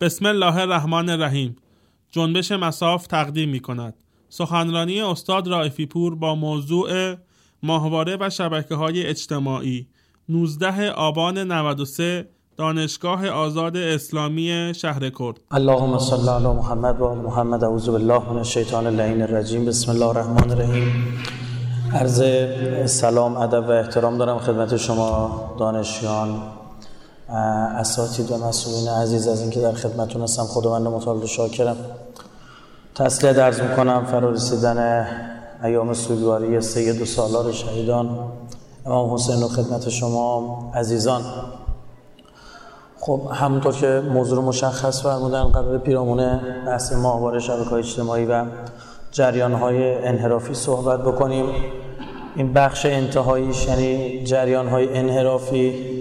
بسم الله الرحمن الرحیم. جنبش مساف تقدیم می کند سخنرانی استاد رائفی پور با موضوع ماهواره و شبکه های اجتماعی. 19 آبان 93 دانشگاه آزاد اسلامی شهر کرد. اللهم صل علی محمد و محمد اعوذ بالله من الشیطان اللعین الرجیم. بسم الله الرحمن الرحیم. عرض سلام ادب و احترام دارم خدمت شما دانشیان اساتید و مسئولین عزیز از اینکه در خدمتتون هستم خداوند متعال شاکرم. تسلیت درز می‌کنم فرا رسیدن ایام سوگواری سید و سالار شهیدان امام حسین و خدمت شما عزیزان. خب همونطور که موضوع مشخص فرمودن قرار پیرامون بحث ماهواره شبکه اجتماعی و جریان های انحرافی صحبت بکنیم. این بخش انتهاییش یعنی جریان های انحرافی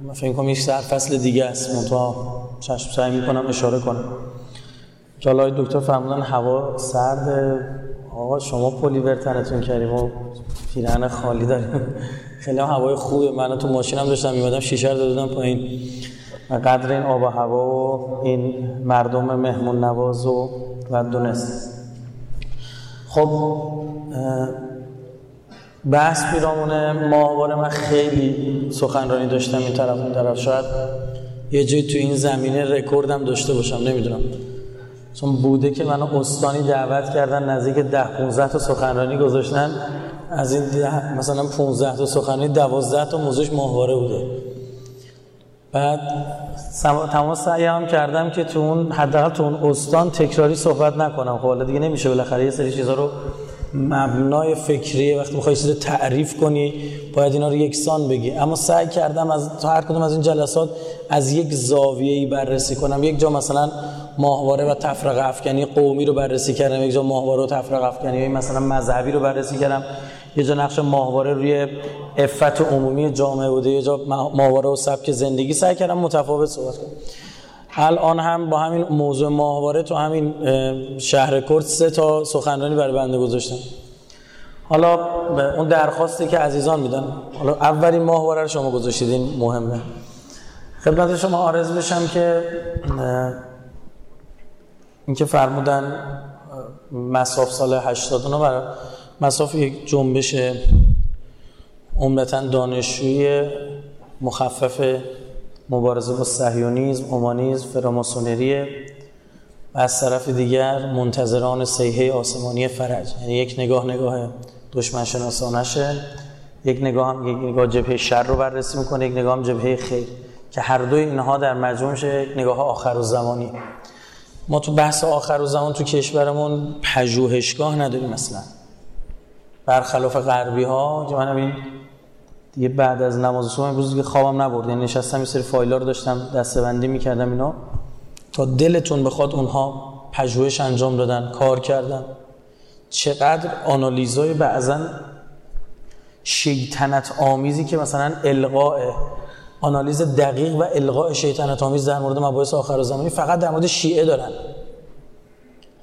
من فکر کنم یک سرفصل دیگه است. منتها چشم سعی می‌کنم اشاره کنم. جالای دکتر فرمودن هوا سرد. آقا شما پلی برتنتون کردیم و پیرهن خالی داریم. خیلی هم هوای خوبه. من تو ماشینم داشتم میمدم شیشه رو دادم پایین. و قدر این آب و هوا و این مردم مهمون نواز و و دونست. خب بحث پیرامون ماهواره من خیلی سخنرانی داشتم این طرف اون طرف. شاید یه جایی تو این زمینه رکوردم داشته باشم نمی‌دونم. چون بوده که من استانی دعوت کردن نزدیک ده 15 تا سخنرانی گذاشتن. از این ده مثلا 15 تا سخنرانی 12 تا موضوعش ماهواره بوده. بعد تمام سعی هم کردم که تو اون حداقل تو اون استان تکراری صحبت نکنم. خب دیگه نمیشه بالاخره یه سری چیزا رو مبنای فکریه وقتی می‌خوای چیز تعریف کنی باید اینا رو یکسان بگی. اما سعی کردم از تا هر کدوم از این جلسات از یک زاویه‌ای بررسی کنم. یک جا مثلا ماهواره و تفرقه افکنی قومی رو بررسی کردم یک جا ماهواره و تفرقه افکنی مثلا مذهبی رو بررسی کردم یه جا نقش ماهواره روی افت عمومی جامعه بوده یه جا ماهواره و سبک زندگی. سعی کردم متفاوت صحبت کنم. الان هم با همین موضوع ماهواره تو همین شهر کرد سه تا سخنرانی برای بنده گذاشتم. حالا اون درخواستی که عزیزان میدن حالا اولین ماهواره رو شما گذاشتید این مهمه. خدمت شما آرز بشم که اینکه فرمودن مساف سال 89 برای مساف یک جنبش عمدتا دانشجویی مخفف مبارزه با صهیونیسم، اومانیسم، فراماسونری و از طرف دیگر منتظران سیحه آسمانی فرج. یعنی یک نگاه نگاه دشمن شناسانشه یک نگاه هم یک نگاه جبهه شر رو بررسی می‌کنه یک نگاه هم جبهه خیر. که هر دو اینها در مجموع یک نگاه آخر و زمانی. ما تو بحث آخر و زمان تو کشورمون پژوهشگاه نداریم مثلا برخلاف غربی ها که من این دیگه بعد از نماز صبح امروز دیگه خوابم نبرد. یعنی نشستم یه سری فایلا رو داشتم دستبندی می‌کردم اینا. تا دلتون بخواد اونها پژوهش انجام دادن کار کردن. چقدر آنالیزای بعضا شیطنت آمیزی که مثلا القاء آنالیز دقیق و القاء شیطنت آمیز در مورد مباحث آخر زمانی فقط در مورد شیعه دارن.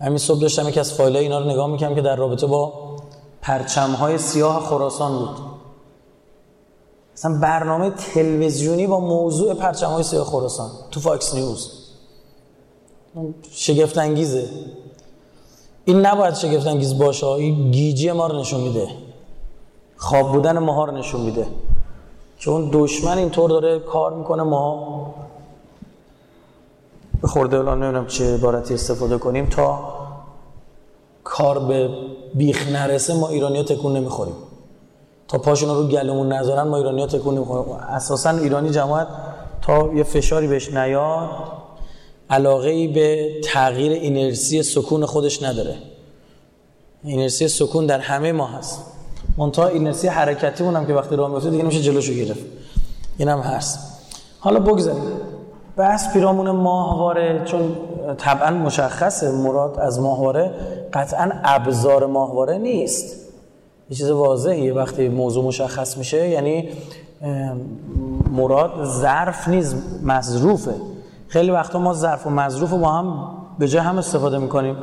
همین صبح داشتم یکی از فایلای اینا رو نگاه می‌کنم که در رابطه با پرچم های سیاه خراسان بود. مثلا برنامه تلویزیونی با موضوع پرچم های سیاه خراسان تو فاکس نیوز شگفت انگیزه این نباید شگفت انگیز باشه این گیجی ما رو نشون میده. خواب بودن ماها رو نشون میده. که اون دشمن اینطور داره کار می‌کنه ما به خورده الان نمی‌دونم چه عبارتی استفاده کنیم تا کار به بیخ نرسه ما ایرانی ها تکون نمی‌خوریم. تا پاشون رو گلمون نذارن ما ایرانی ها تکون نمی‌خوریم. اساسا ایرانی جماعت تا یه فشاری بهش نیاد علاقه ای به تغییر اینرسی سکون خودش نداره. اینرسی سکون در همه ما هست. منتها اینرسی حرکتی اونم که وقتی راه میفته دیگه نمیشه جلوشو گرفت. اینم هست. حالا بگذاریم. بحث پیرامون ماهواره چون طبعا مشخصه مراد از ماهواره قطعا ابزار ماهواره نیست. یه چیز واضحیه. وقتی موضوع مشخص میشه یعنی مراد ظرف نیست مظروفه خیلی وقتا ما ظرف و مظروف رو با هم به جای هم استفاده می‌کنیم.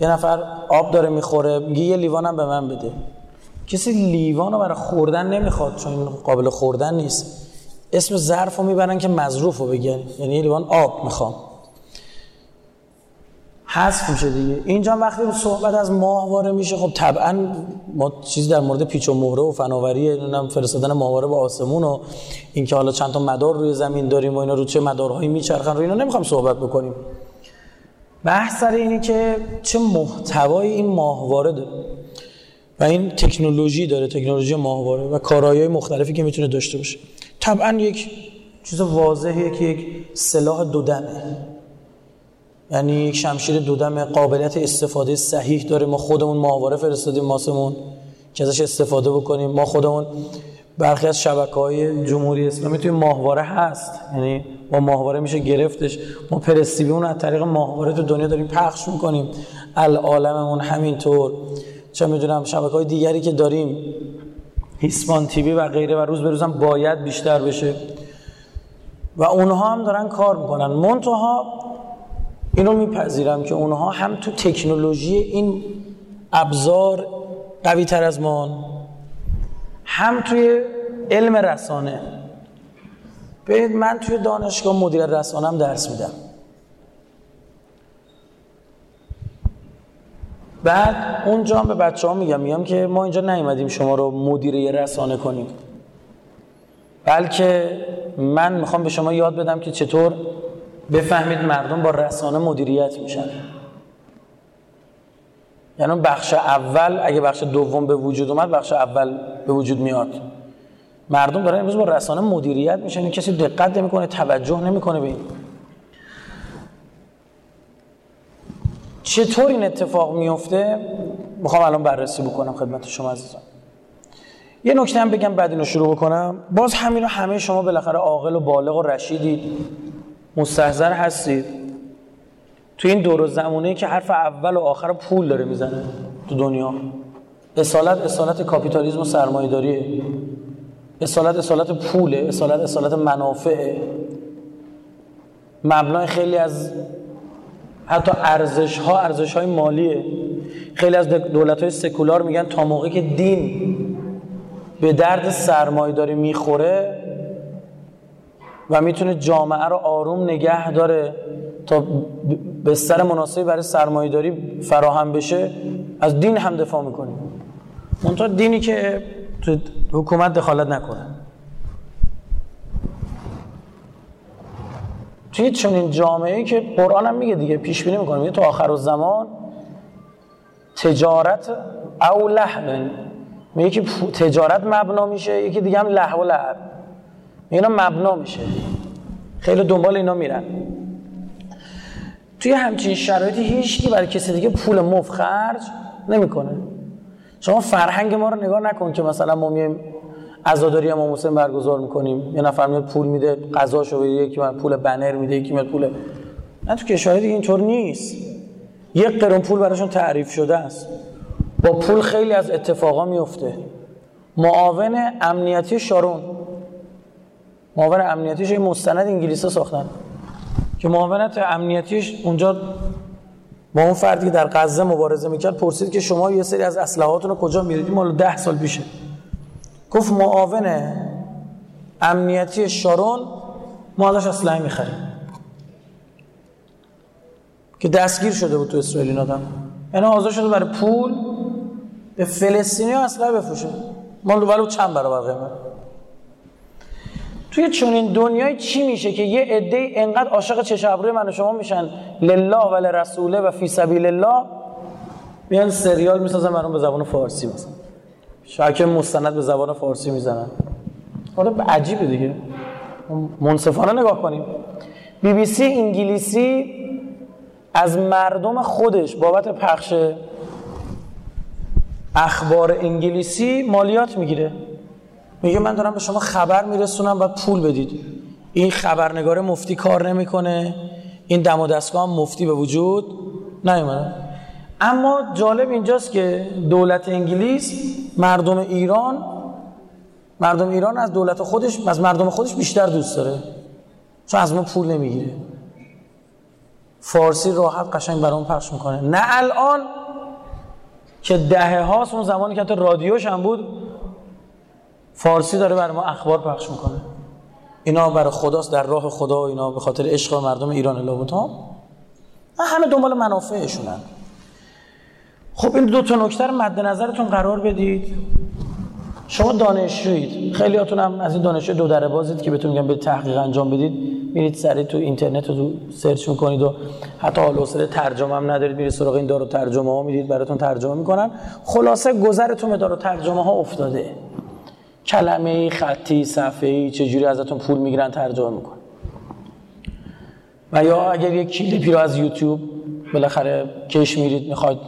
یه نفر آب داره می‌خوره میگه یه لیوانم به من بده. کسی لیوان رو برای خوردن نمی‌خواد چون قابل خوردن نیست. اسم ظرف رو می‌برن که مظروف رو بگن. یعنی لیوان آب می‌خوام. حذف میشه دیگه. اینجا وقتی صحبت از ماهواره میشه خب طبعا ما چیزی در مورد پیچ و مهره و فناوری نمی‌دونم فرستادن ماهواره به آسمون و اینکه حالا چند تا مدار روی زمین داریم و اینا رو چه مدارهایی میچرخن رو اینا نمی‌خوام صحبت بکنیم. بحث سر اینه که چه محتوای این ماهواره داره و این تکنولوژی داره تکنولوژی ماهواره و کارایی مختلفی که می‌تونه داشته باشه. طبعا یک چیز واضحه که یک سلاح دودمه یعنی یک شمشیر دودم قابلیت استفاده صحیح داره. ما خودمون ماهواره فرستادیم ماسمون که ازش استفاده بکنیم. ما خودمون برخی از شبکه های جمهوری اسلامی توی ماهواره هست. یعنی با ماهواره میشه گرفتش. ما پرستیبی اون از طریق ماهواره تو دنیا داریم پخش می‌کنیم. العالممون همینطور. چه می‌دونم شبکه های دیگری که داریم هیسمان تیوی و غیره و روز به روزم باید بیشتر بشه. و اونها هم دارن کار می‌کنن. منتها اینو میپذیرم که اونها هم تو تکنولوژی این ابزار قوی تر از ما هم توی علم رسانه. ببینید من توی دانشگاه مدیر رسانم درس میدم. بعد اونجا هم به بچه ها میگم میگم که ما اینجا نیومدیم شما رو مدیر رسانه کنیم. بلکه من می‌خوام به شما یاد بدم که چطور بفهمید مردم با رسانه مدیریت میشن. یعنی بخش اول اگه بخش دوم به وجود اومد بخش اول به وجود میاد. مردم دارن امروز با رسانه مدیریت میشن. این کسی دقت نمی‌کنه توجه نمی‌کنه به این. چطور این اتفاق میفته می‌خوام الان بررسی بکنم خدمت شما عزیزان. یه نکته هم بگم بعد اینو شروع بکنم. باز همین رو همه شما بالاخره عاقل و بالغ و رشیدید. مستحضر هستید؟ تو این دور و زمونه که حرف اول و آخر پول داره می‌زنه تو دنیا. اصالت اصالت کاپیتالیزم و سرمایه داریه اصالت اصالت پوله اصالت اصالت منافعه. مبنای خیلی از حتی ارزش ها ارزش های مالیه. خیلی از دولت های سکولار میگن تا موقعی که دین به درد سرمایه داری می‌خوره و می‌تونه جامعه رو آروم نگه داره تا بستر مناسبی برای سرمایه داری فراهم بشه از دین هم دفاع می‌کنیم منطقه دینی که تو حکومت دخالت نکنه. توی چنین جامعه که قرآن هم میگه دیگه پیش بینی می‌کنه میگه تو آخر زمان تجارت او لحن. میگه که تجارت مبنا میشه یکی دیگه هم لحو لعب. اینا مبنا میشه. خیلی دنبال اینا میرن. توی همچین شرایطی هیچکی برای کسی دیگه پول مف خرج نمی‌کنه. شما فرهنگ ما رو نگاه نکن که مثلا ما میایم عزاداری امام حسین برگزار می‌کنیم. یه نفر میاد پول میده غذاشو به یکی من پول بنر میده یکی میاد پول. نه تو کشور دیگه اینطور نیست. یک قرون پول براشون تعریف شده است. با پول خیلی از اتفاقا میفته معاون امنیتی شارون. معاون امنیتیش یه مستند انگلیسا ساختن. که معاونت امنیتیش اونجا با اون فردی که در غزه مبارزه می‌کرد پرسید که شما یه سری از اسلحاتون رو کجا میریدید مال ده سال پیشه. گفت معاون امنیتی شارون ما ازش اسلحه می‌خریم. که دستگیر شده بود تو اسرائیل این آدم. یعنی آزاد شده برای پول به فلسطینی ها اسلحه بفروشه. مال ولو چند برابر قیمت؟ توی چنین دنیای چی میشه که یه عده انقدر عاشق چش ابروی من و شما میشن؟ لله و لرسوله و فی سبیل الله. میان سریال می‌سازن برام به زبان فارسی مثلا شاکه مستند به زبان فارسی می‌زنن. حالا عجیبه دیگه. منصفانه نگاه کنیم. بی بی سی انگلیسی از مردم خودش بابت پخش اخبار انگلیسی مالیات می‌گیره. میگه من دارم به شما خبر میرسونم و پول بدید. این خبرنگار مفتی کار نمی‌کنه. این دم و دستگاه هم مفتی به وجود نیومده. اما جالب اینجاست که دولت انگلیس مردم ایران مردم ایران از دولت خودش از مردم خودش بیشتر دوست داره. چون از ما پول نمی‌گیره. فارسی راحت قشنگ برام پخش می‌کنه. نه الان که دهه هاست اون زمانی که حتی رادیوش هم بود فارسی داره برای ما اخبار پخش می‌کنه. اینا برای خداست در راه خدا و اینا به خاطر عشق مردم ایران لابد ها همه دنبال منافعشونن. خب این دو تا نکته مد نظرتون قرار بدید. شما دانشجویید. خیلی هاتون هم از این دانشجو دو دره بازید که بهتون میگم به تحقیق انجام بدید. میرید سریع تو اینترنت رو سرچ می‌کنید و حتی حال حوصله ترجمه هم ندارید. میرید سراغ این دارو ترجمه ها میرید براتون ترجمه می‌کنن. خلاصه گذرتون به دارو ترجمه ها افتاده. کلمه خطی صفحه‌ای چجوری ازتون پول می‌گیرن ترجمه می‌کنن. و یا اگر یک کلیپی رو از یوتیوب بالاخره کش میرید می‌خواید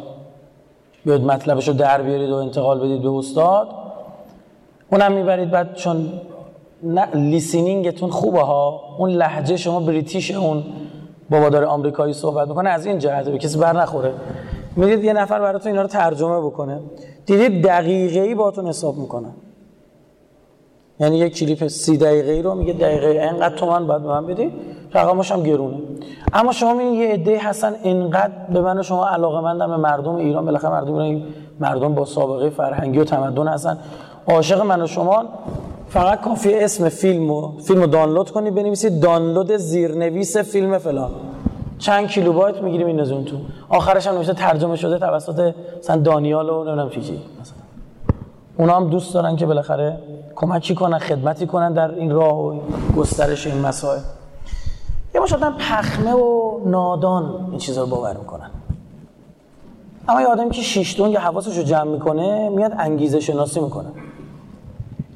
بیاد مطلبش در بیارید و انتقال بدید به استاد اونم می‌برید. بعد چون لیسینینگتون خوبه ها اون لحجه شما بریتیش اون بابا داره آمریکایی صحبت می‌کنه از این جهته به کسی بر نخوره. می‌دید یه نفر براتون اینا رو ترجمه بکنه. دیدید دقیقه ای باتون حساب می‌کنه. یعنی یک کلیپ سی دقیقه ای رو میگه دقیقه اینقدر تومن باید به من بدی. رقمش هم گرونه. اما شما می‌بینید یه عده هستن اینقدر به من شما علاقه مندم به مردم ایران. بالاخره مردم ایران مردم با سابقه فرهنگی و تمدن هستن. عاشق من و شما فقط کافی اسم فیلم و فیلم رو دانلود کنید بنویسید دانلود زیرنویس فیلم فلان. چند کیلوبایت می‌گیریم این تو. آخرش هم نوشته ترجمه شده توسط مثلا دانیال و نمی‌دونم چی چی. مثلا. اونا هم دوست دارن که بالاخره کمکی کنن خدمتی کنن در این راه و گسترش این مسائل. یه مش پخمه و نادان این چیزا رو باور می‌کنن. اما یه آدمی که شیشتون یا حواسش رو جمع می‌کنه میاد انگیزه شناسی می‌کنه.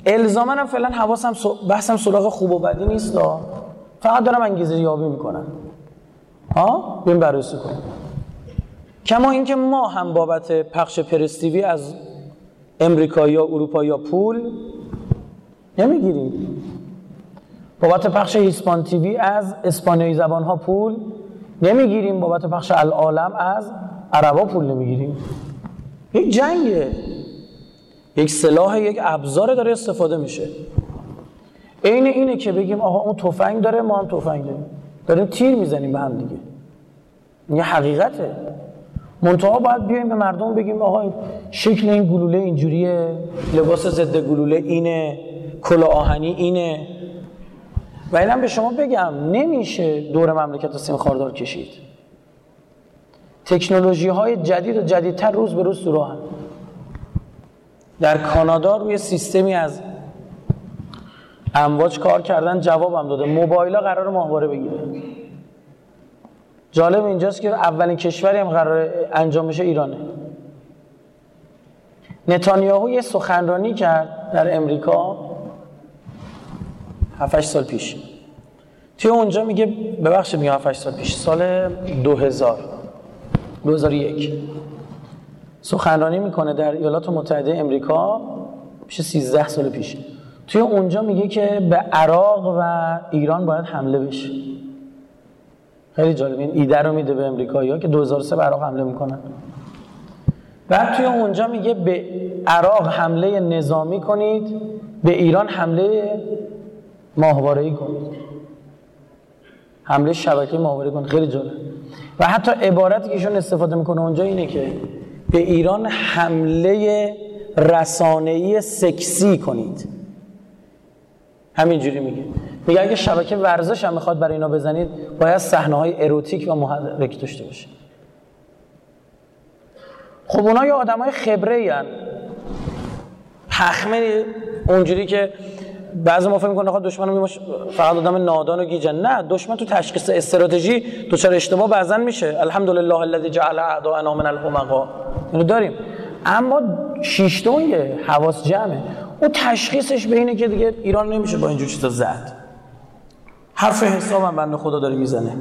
الزاما هم فعلا حواسم بحثم سراغ خوب و بدی نیست فقط دارم انگیزه یابی می‌کنم. ها بیم بررسی کنیم کما اینکه ما هم بابت پخش پرستیوی از امریکا یا اروپا یا پول نمی‌گیریم بابت پخش هیسپان تیوی از اسپانیایی زبان ها پول نمی‌گیریم. بابت پخش العالم از عربا پول نمی‌گیریم. یک جنگه. یک سلاح یک ابزار داره استفاده میشه. عین اینه که بگیم آقا اون تفنگ داره ما هم تفنگ داریم. داریم تیر می‌زنیم به هم دیگه. این حقیقته. منتها باید بیایم به مردم بگیم آقا شکل این گلوله اینجوریه لباس ضد گلوله اینه. کلا آهنی اینه. و اینم به شما بگم نمیشه دور مملکت سیم خاردار کشید. تکنولوژی های جدید و جدیدتر روز به روز تو در کانادا روی سیستمی از امواج کار کردن جوابم داده. موبایل ها قرار ماهواره بگیره. جالب اینجاست که اولین کشوری هم قرار انجام بشه ایرانه. نتانیاهو یه سخنرانی کرد در امریکا. 7 سال پیش. توی اونجا میگه ببخشید میگه 7 سال پیش. سال 2000 2001 سخنرانی می‌کنه در ایالات متحده امریکا پیش 13 سال پیش. توی اونجا میگه که به عراق و ایران باید حمله بشه. خیلی جالب. این ایده رو میده به امریکایی که 2003 به عراق حمله می‌کنن. بعد توی اونجا میگه به عراق حمله نظامی کنید به ایران حمله ماهواره‌ای کنید حمله شبکه ماهواره کنید خیلی جالب. و حتی عبارتی که ایشون استفاده می‌کنه اونجا اینه که به ایران حمله رسانه‌ای سکسی کنید. همینجوری میگه. میگه اگه شبکه ورزش هم می‌خواد برای اینا بزنید باید صحنه های اروتیک و محرک داشته باشه. خب اونا یه آدم های خبره هن. پخمه اونجوری که بعضی ما فکر می‌کنه خب دشمن فقط آدم نادان و گیجن نه دشمن تو تشخیص استراتژی دوچار اشتباه بعضا میشه. الحمدلله الذی جعل اعداءنا من الحمقا اینو داریم. اما شیشتون حواس جمعه. او تشخیصش به اینه که دیگه ایران نمیشه با اینجور چیزا زد. حرف حسابم بنده خدا داره می‌زنه.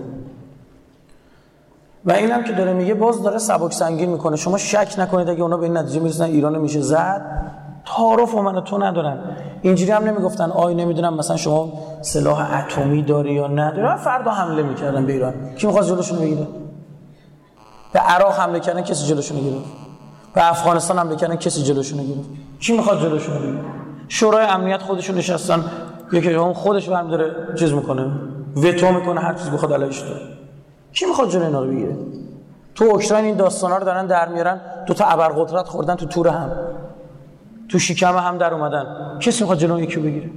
و اینم که داره میگه باز داره سبک سنگین می‌کنه. شما شک نکنید اگه اونا به این نتیجه می‌رسن ایران میشه زد. تعارف و من تو ندارن. اینجوری هم نمی‌گفتن آی نمی‌دونم مثلا شما سلاح اتمی داری یا نداری؟ فردا حمله می‌کردن به ایران. کی می‌خواد جلوشون بگیره؟ به عراق حمله کردن کسی جلوشون گرفت. به افغانستان حمله کردن کسی جلوشون گرفت. کی می‌خواد جلوشون بگیره؟ شورای امنیت خودشون نشستن. یکی اون خودش برم داره چیز می‌کنه وتو می‌کنه هر چیزی بخواد علیش داره. کی می‌خواد جلوی اینا رو بگیره؟ تو اوکراین این داستانا رو دارن در میارن دو تا ابرقدرت خوردن تو تور هم. تو شکم هم در اومدن. کسی می‌خواد جلو یکی بگیره؟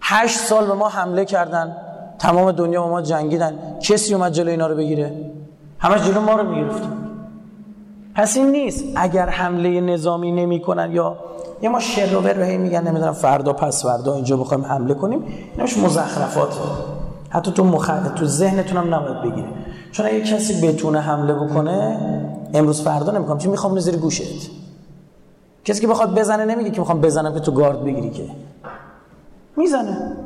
هشت سال به ما حمله کردن. تمام دنیا با ما جنگیدن. کسی اومد جلو اینا رو بگیره؟ همه جلو ما رو می‌گرفت پس این نیست. اگر حمله نظامی نمی‌کنن یا یه ما شر رو هی میگن نمی‌دونم فردا پس فردا اینجا بخوایم حمله کنیم. اینش مزخرفات. حتی تو مخ... تو ذهنتون هم نباید بگیره. چون اگه کسی بتونه حمله بکنه امروز فردا نمی‌کنم چی می‌خوام؟ زیر گوشت. کسی که بخواد بزنه نمیگه که می‌خوام بزنم که تو گارد بگیری که. می‌زنه.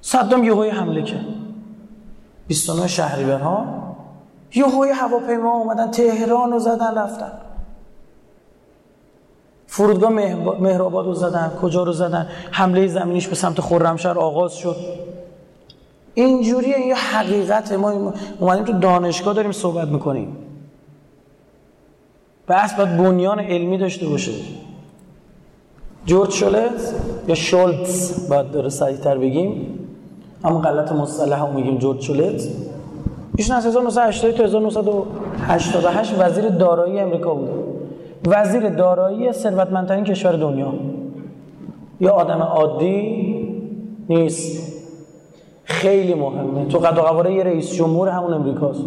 صدام یهوی حمله که. 29 شهریور ها یهوی هواپیما اومدن تهران رو زدن رفتن. فرودگاه مهرآباد رو زدن کجا رو زدن؟ حمله زمینیش به سمت خرمشهر آغاز شد. اینجوریه این حقیقت ما اومدیم تو دانشگاه داریم صحبت می‌کنیم. بحث باید بنیان علمی داشته باشه. جورج شولت یا شولتز باید داره سریعتر بگیم. اما غلط مصطلح هم میگیم جورج شولت ایشون از 1980 تا 1988 وزیر دارایی امریکا بود. وزیر دارایی ثروتمندترین کشور دنیا. یا آدم عادی نیست. خیلی مهمه. تو قد و یه رئیس جمهور همون امریکاست.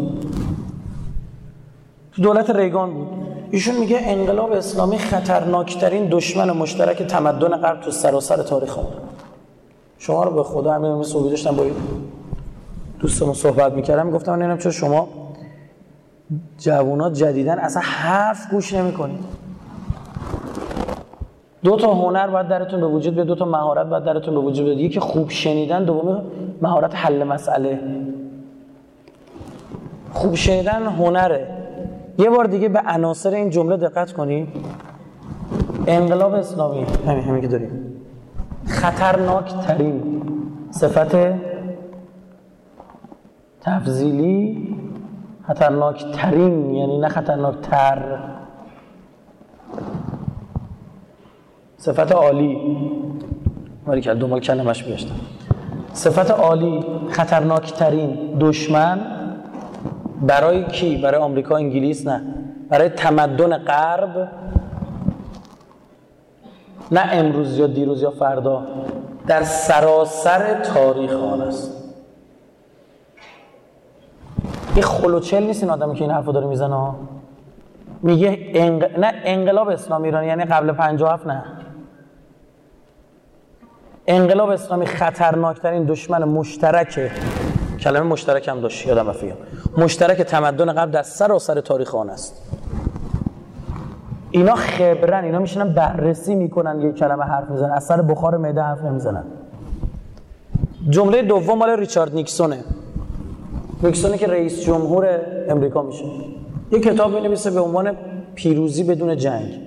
تو دولت ریگان بود. ایشون میگه انقلاب اسلامی خطرناکترین دشمن مشترک تمدن غرب تو سراسر تاریخ اون شما رو به خدا همین صحبی داشتم با دوستمون صحبت می‌کردم. گفتم نمی‌دونم چرا شما جوانات جدیدن اصلا حرف گوش نمی‌کنید. دو تا هنر باید درتون به وجود بیاد دو تا مهارت باید درتون به وجود بیاد. یکی خوب شنیدن دومی مهارت حل مسئله. خوب شنیدن هنره. یه بار دیگه به عناصر این جمله دقت کنی. انقلاب اسلامی. همین همین که داریم. خطرناک ترین صفت تفضیلی خطرناک ترین یعنی نه خطرناک تر صفت عالی. ولی که دنبال کلمش بیاشتم صفت عالی خطرناک ترین دشمن برای کی؟ برای آمریکا انگلیس نه. برای تمدن غرب؟ نه امروز یا دیروز یا فردا. در سراسر تاریخ آن است. این خلوچل نیست این آدمی که این حرفو داره می‌زنه؟ میگه انق... نه انقلاب اسلامی ایرانی یعنی قبل 57 نه. انقلاب اسلامی خطرناکترین دشمن مشترک کلمه مشترک هم داشت یادم رفت مشترک تمدن قبل در سراسر تاریخ آن است. اینا خبرن اینا میشنن بررسی می‌کنن یه کلمه حرف می‌زنن از سر بخار معده حرف نمی‌زنن. جمله دوم مال ریچارد نیکسونه. نیکسونی که رئیس جمهور امریکا میشه. یه کتاب می به عنوان پیروزی بدون جنگ.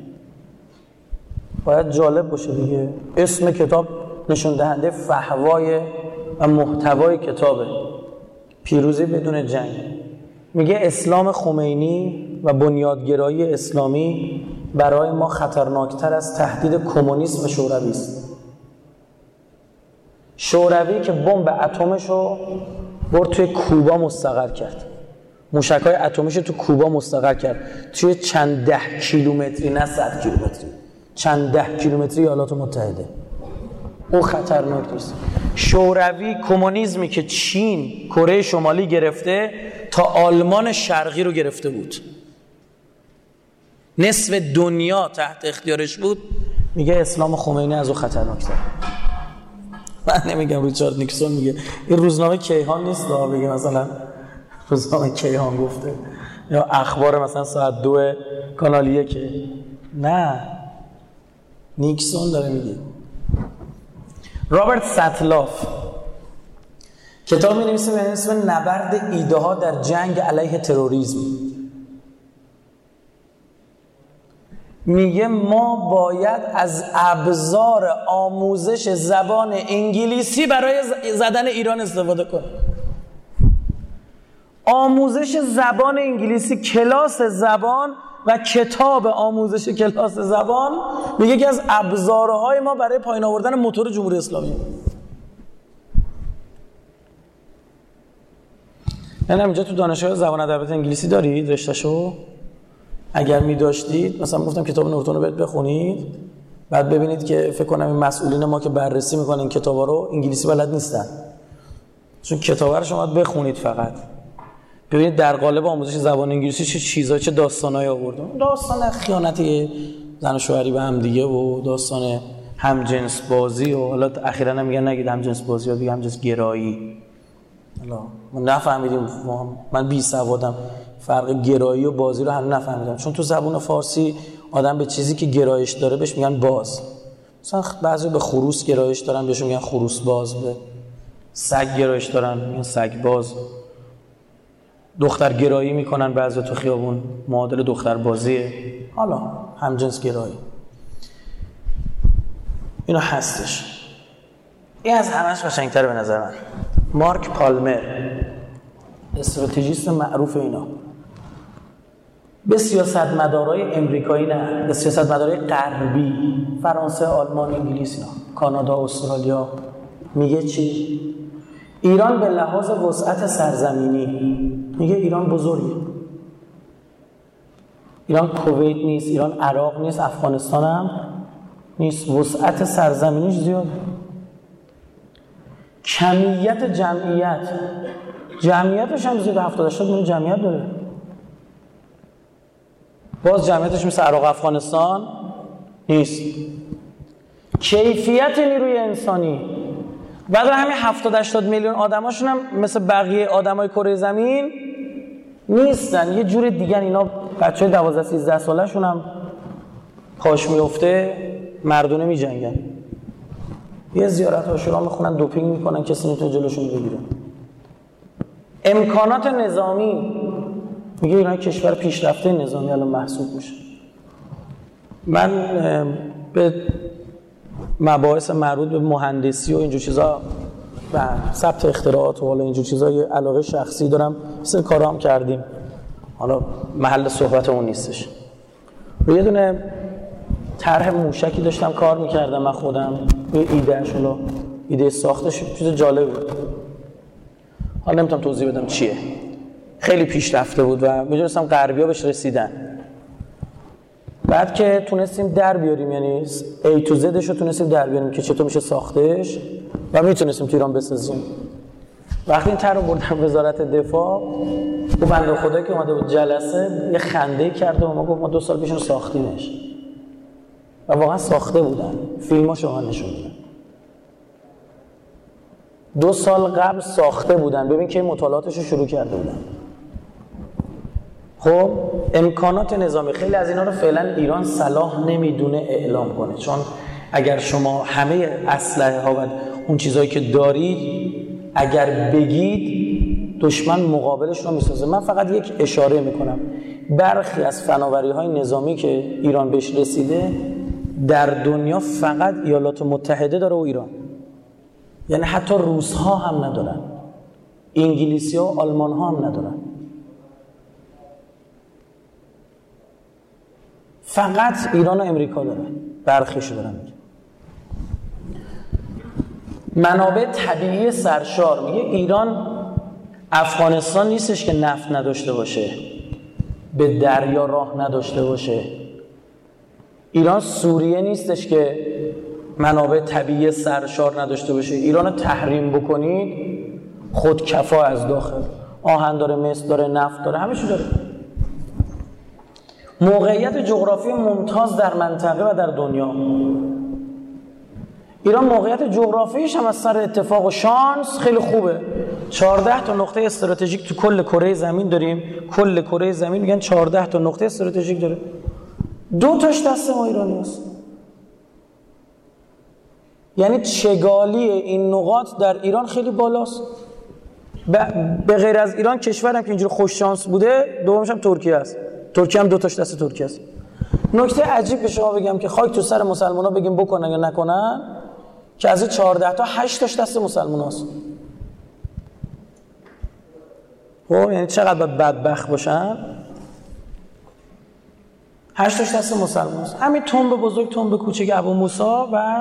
باید جالب باشه دیگه. اسم کتاب نشون دهنده فهوای و محتوای کتابه. پیروزی بدون جنگ. میگه اسلام خمینی و بنیادگرایی اسلامی برای ما خطرناکتر از تهدید کمونیسم شوروی است. شوروی که بمب اتمش رو برد توی کوبا مستقر کرد. موشک های اتمیش تو کوبا مستقر کرد. توی چند ده کیلومتری نه صد کیلومتری چند ده کیلومتری ایالات متحده. او خطرناک نیست شوروی کمونیسمی که چین کره شمالی گرفته تا آلمان شرقی رو گرفته بود. نصف دنیا تحت اختیارش بود. میگه اسلام خمینی از او خطرناکتر من نمیگم ریچارد نیکسون میگه. این روزنامه کیهان نیست؟ بگه مثلا روزنامه کیهان گفته. یا اخبار مثلا ساعت دو کانالیه که نه. نیکسون داره میگه. رابرت سطلاف کتاب می نویسه به اسم نبرد ایده ها در جنگ علیه تروریسم. میگه ما باید از ابزار آموزش زبان انگلیسی برای زدن ایران استفاده کنیم. آموزش زبان انگلیسی کلاس زبان و کتاب آموزش کلاس زبان میگه یکی از ابزارهای ما برای پایین آوردن موتور جمهوری اسلامی. یعنی اینجا تو دانشگاه زبان ادبیات انگلیسی دارید رشتهشو اگر می داشتید مثلا گفتم کتاب نورتون رو بخونید بعد ببینید که فکر کنم این مسئولین ما که بررسی می‌کنن این کتابا رو انگلیسی بلد نیستن. چون کتاب رو شما بخونید فقط. ببینید در قالب آموزش زبان انگلیسی چه چیزا چه داستانایی آورده داستان خیانت زن و شوهری به هم دیگه و داستان همجنس بازی و حالا اخیرا هم میگن نگید همجنس بازی یا هم همجنس گرایی. حالا ما نفهمیدیم من بی سوادم فرق گرایی و بازی رو هم نفهمیدم. چون تو زبون فارسی آدم به چیزی که گرایش داره بهش میگن باز. مثلا بعضی به خروس گرایش دارن بهش میگن خروس باز به سگ گرایش دارن میگن سگ باز. دختر گرایی می‌کنن بعضی تو خیابون. معادل دختر بازیه. حالا همجنس گرایی. اینو هستش. این از همش قشنگتر به نظر من. مارک پالمر استراتژیست معروف اینا. به سیاستمدارای امریکایی نه به سیاستمدارای غربی فرانسه آلمان انگلیس اینا کانادا استرالیا. میگه چی؟ ایران به لحاظ وسعت سرزمینی میگه ایران بزرگه. ایران کویت نیست ایران عراق نیست افغانستان هم نیست. وسعت سرزمینیش زیاده. کمیت جمعیت. جمعیتش هم زیاد 70 80 میلیون جمعیت داره. باز جمعیتش مثل عراق افغانستان نیست. کیفیت نیروی انسانی. بعد همین 70 80 میلیون آدماشون هم مثل بقیه آدمای کره زمین نیستن. یه جور دیگر اینا بچه 12 13 ساله شون هم پاش میفته مردونه میجنگن. یه زیارت آشورا می‌خونن دوپینگ می‌کنن کسی نمی‌تونه جلوشون بگیره. امکانات نظامی میگه ایران کشور پیشرفته نظامی الان محسوب میشه. من به مباحث مربوط به مهندسی و اینجور چیزا و ثبت اختراعات و حالا اینجور چیزا یه علاقه شخصی دارم. مثل کارا هم کردیم. حالا محل صحبت اون نیستش. و یه دونه طرح موشکی داشتم کار می‌کردم من خودم. یه ایده حالا ایده ساختش چیز جالب بود. حالا نمی‌تونم توضیح بدم چیه. خیلی پیشرفته بود و می‌دونستم غربیا بهش رسیدن. بعد که تونستیم در بیاریم یعنی A تو زدش رو تونستیم در بیاریم که چطور میشه ساختش. و می‌تونستیم تو ایران بسازیم. وقتی این رو بردم وزارت دفاع او بنده خدا که اومده بود جلسه یه خنده کرده و ما گفت ما دو سال پیش ساختیمش. و واقعا ساخته بودن. فیلم ها شما نشون دو سال قبل ساخته بودن. ببین که مطالعاتش رو شروع کرده بودن. خب امکانات نظامی. خیلی از اینا رو فعلا ایران صلاح نمی‌دونه اعلام کنه. چون اگر شما همه اسلحه ها و اون چیزهایی که دارید اگر بگید دشمن مقابلش رو می‌سازه. من فقط یک اشاره می‌کنم. برخی از فناوری های نظامی که ایران بهش رسیده در دنیا فقط ایالات متحده داره و ایران. یعنی حتی روس ها هم ندارن. انگلیسی ها و آلمان ها هم ندارن. فقط ایران و امریکا داره برخیشو دارن. منابع طبیعی سرشار. میگه ایران افغانستان نیستش که نفت نداشته باشه. به دریا راه نداشته باشه. ایران سوریه نیستش که منابع طبیعی سرشار نداشته باشه. ایران تحریم بکنید خود کفا از داخل. آهن داره مصر داره نفت داره همه داره. موقعیت جغرافی ممتاز در منطقه و در دنیا. ایران موقعیت جغرافیش هم از سر اتفاق و شانس خیلی خوبه. 14 تا نقطه استراتژیک تو کل کره زمین داریم. کل کره زمین میگن 14 تا نقطه استراتژیک داره. دو تاش دست ما ایرانی هست. یعنی چگالی این نقاط در ایران خیلی بالاست. به غیر از ایران کشورم که اینجوری خوش شانس بوده دومش هم ترکیه است. ترکیه هم دو تاش دست ترکیه است. نکته عجیب به شما بگم که خاک تو سر مسلمان ها بگیم بکنن یا نکنن که از 14 تا 8 تاش دست مسلمان هاست. خب یعنی چقدر باید بدبخت باشن؟ هشتاش دست مسلمان است همین تنب بزرگ تنب کوچک ابو موسا و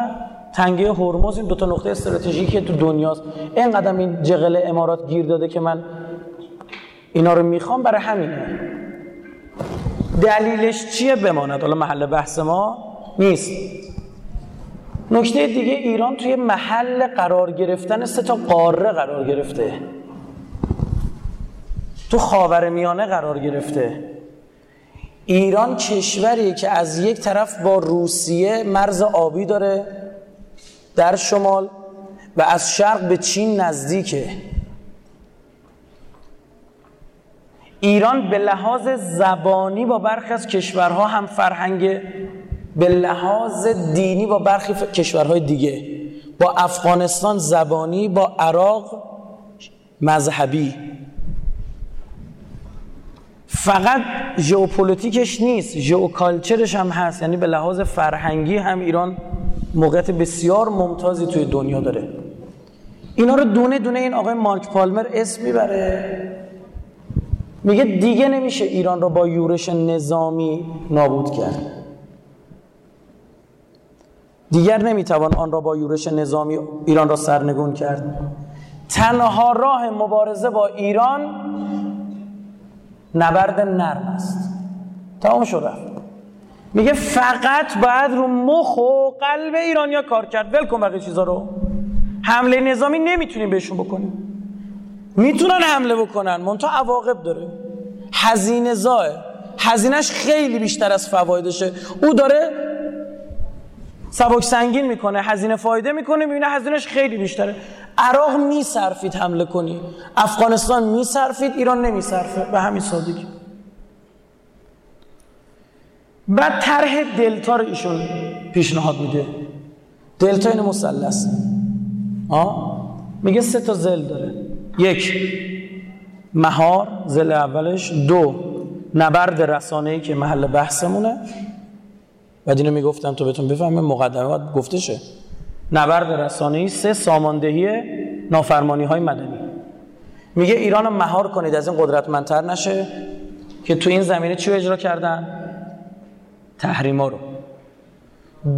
تنگه هرمز این دو تا نقطه استراتژیکی تو دنیاست اینقدر این جغل امارات گیر داده که من اینا رو می‌خوام برای همینه دلیلش چیه بماند؟ حالا محل بحث ما نیست. نکته دیگه ایران توی محل قرار گرفتن سه تا قاره قرار گرفته. تو خاور میانه قرار گرفته. ایران کشوری که از یک طرف با روسیه مرز آبی داره در شمال و از شرق به چین نزدیکه. ایران به لحاظ زبانی با برخی از کشورها هم فرهنگ به لحاظ دینی با برخی کشورهای دیگه. با افغانستان زبانی با عراق مذهبی. فقط ژئوپلیتیکش نیست geoculture ش هم هست. یعنی به لحاظ فرهنگی هم ایران موقعیت بسیار ممتازی توی دنیا داره. اینا رو دونه دونه این آقای مارک پالمر اسم می‌بره. میگه دیگه نمیشه ایران رو با یورش نظامی نابود کرد. دیگر نمی‌توان آن را با یورش نظامی ایران را سرنگون کرد. تنها راه مبارزه با ایران نبرد نرم است. تمام شد میگه فقط باید رو مخ و قلب ایرانیا کار کرد. ول کن بقیه چیزا رو. حمله نظامی نمی‌تونیم بهشون بکنیم. می‌تونن حمله بکنن. منتها عواقب داره. هزینه زاه هزینهش خیلی بیشتر از فوایدشه. او داره سبک سنگین می‌کنه هزینه فایده می‌کنه می‌بینه هزینهش خیلی بیشتره. عراق میصرفید حمله کنی. افغانستان میصرفید ایران نمیصرفه. به همین سادگی. بعد طرح دلتا رو ایشون پیشنهاد میده. دلتا این آه میگه سه تا زل داره. یک مهار زل اولش. دو نبرد رسانه‌ای که محل بحثمونه. بعد اینو می‌گفتم تو بهتون بفهمه مقدمه باید گفته شه. نبرد رسانه‌ای سه ساماندهی نافرمانی های مدنی. میگه ایران رو مهار کنید از این قدرتمندتر نشه که تو این زمینه چی اجرا کردن؟ تحریما رو.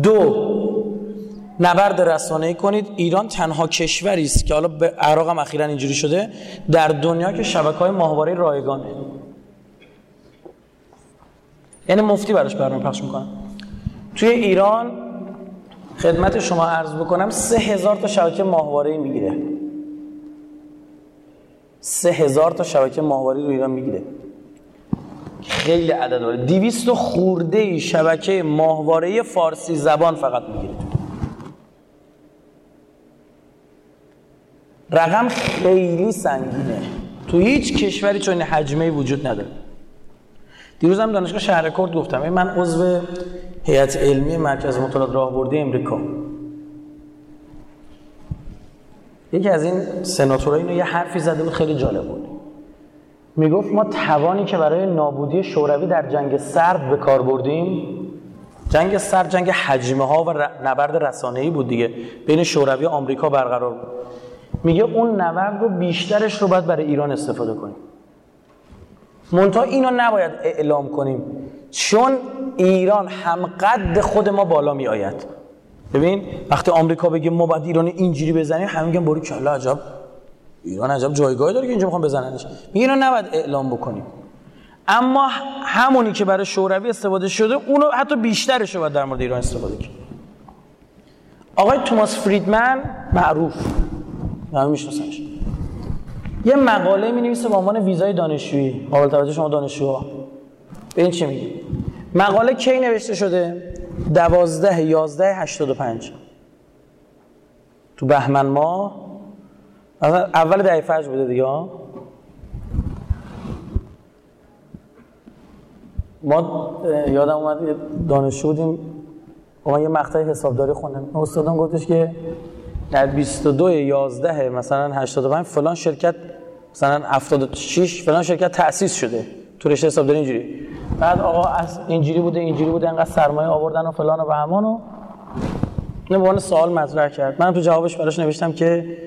دو نبرد رسانه‌ای کنید. ایران تنها کشوری است که حالا به عراق هم اخیرا اینجوری شده در دنیا که شبکه‌های ماهواره رایگانه. یعنی مفتی براش برنامه پخش می‌کنن. توی ایران خدمت شما عرض بکنم سه هزار تا شبکه ماهواره می‌گیره. سه هزار تا شبکه ماهواره رو ایران می‌گیره. خیلی عدد داره دیویست خورده شبکه ماهواره فارسی زبان فقط می‌گیره. رقم خیلی سنگینه. تو هیچ کشوری چون حجمه وجود نداره. دیروز هم دانشگاه شهر کرد گفتم من عضو هیئت علمی مرکز مطالعات راهبردی امریکا. یکی از این سناتورها اینو یه حرفی زده بود خیلی جالب بود. می‌گفت ما توانی که برای نابودی شوروی در جنگ سرد به کار بردیم. جنگ سرد جنگ حجمه ها و نبرد رسانه‌ای بود دیگه. بین شوروی و آمریکا برقرار بود. میگه اون نبرد رو بیشترش رو باید برای ایران استفاده کنیم. منتها اینو نباید اعلام کنیم. چون ایران هم قد خود ما بالا می آید ببین وقتی آمریکا بگه ما باید ایران اینجوری بزنیم همه میگن باری کلا عجب. ایران عجب جایگاهی داره که اینجا می‌خوام بزننش. میگه اینو نباید اعلام بکنیم. اما همونی که برای شوروی استفاده شده اونو حتی بیشترش رو باید در مورد ایران استفاده کنیم. آقای توماس فریدمن معروف. همه میشناسنش یه مقاله می نویسه با عنوان ویزای دانشجویی. قابل توجه شما دانشجوها. به این چی میگی مقاله کی نوشته شده؟ دوازده یازده هشتاد و پنج. تو بهمن ماه اول دهه فجر بوده دیگه ما یادم اومد دانشجو بودیم. ما یه مقطع حسابداری خوندم استادم گفتش که در 22 11 مثلا 85 فلان شرکت مثلا 76 فلان شرکت تأسیس شده. تو رشته حسابداری اینجوری. بعد آقا از اینجوری بوده اینجوری بوده انقدر سرمایه آوردن و فلان و بهمان و اینو به سوال مطرح کرد. من تو جوابش براش نوشتم که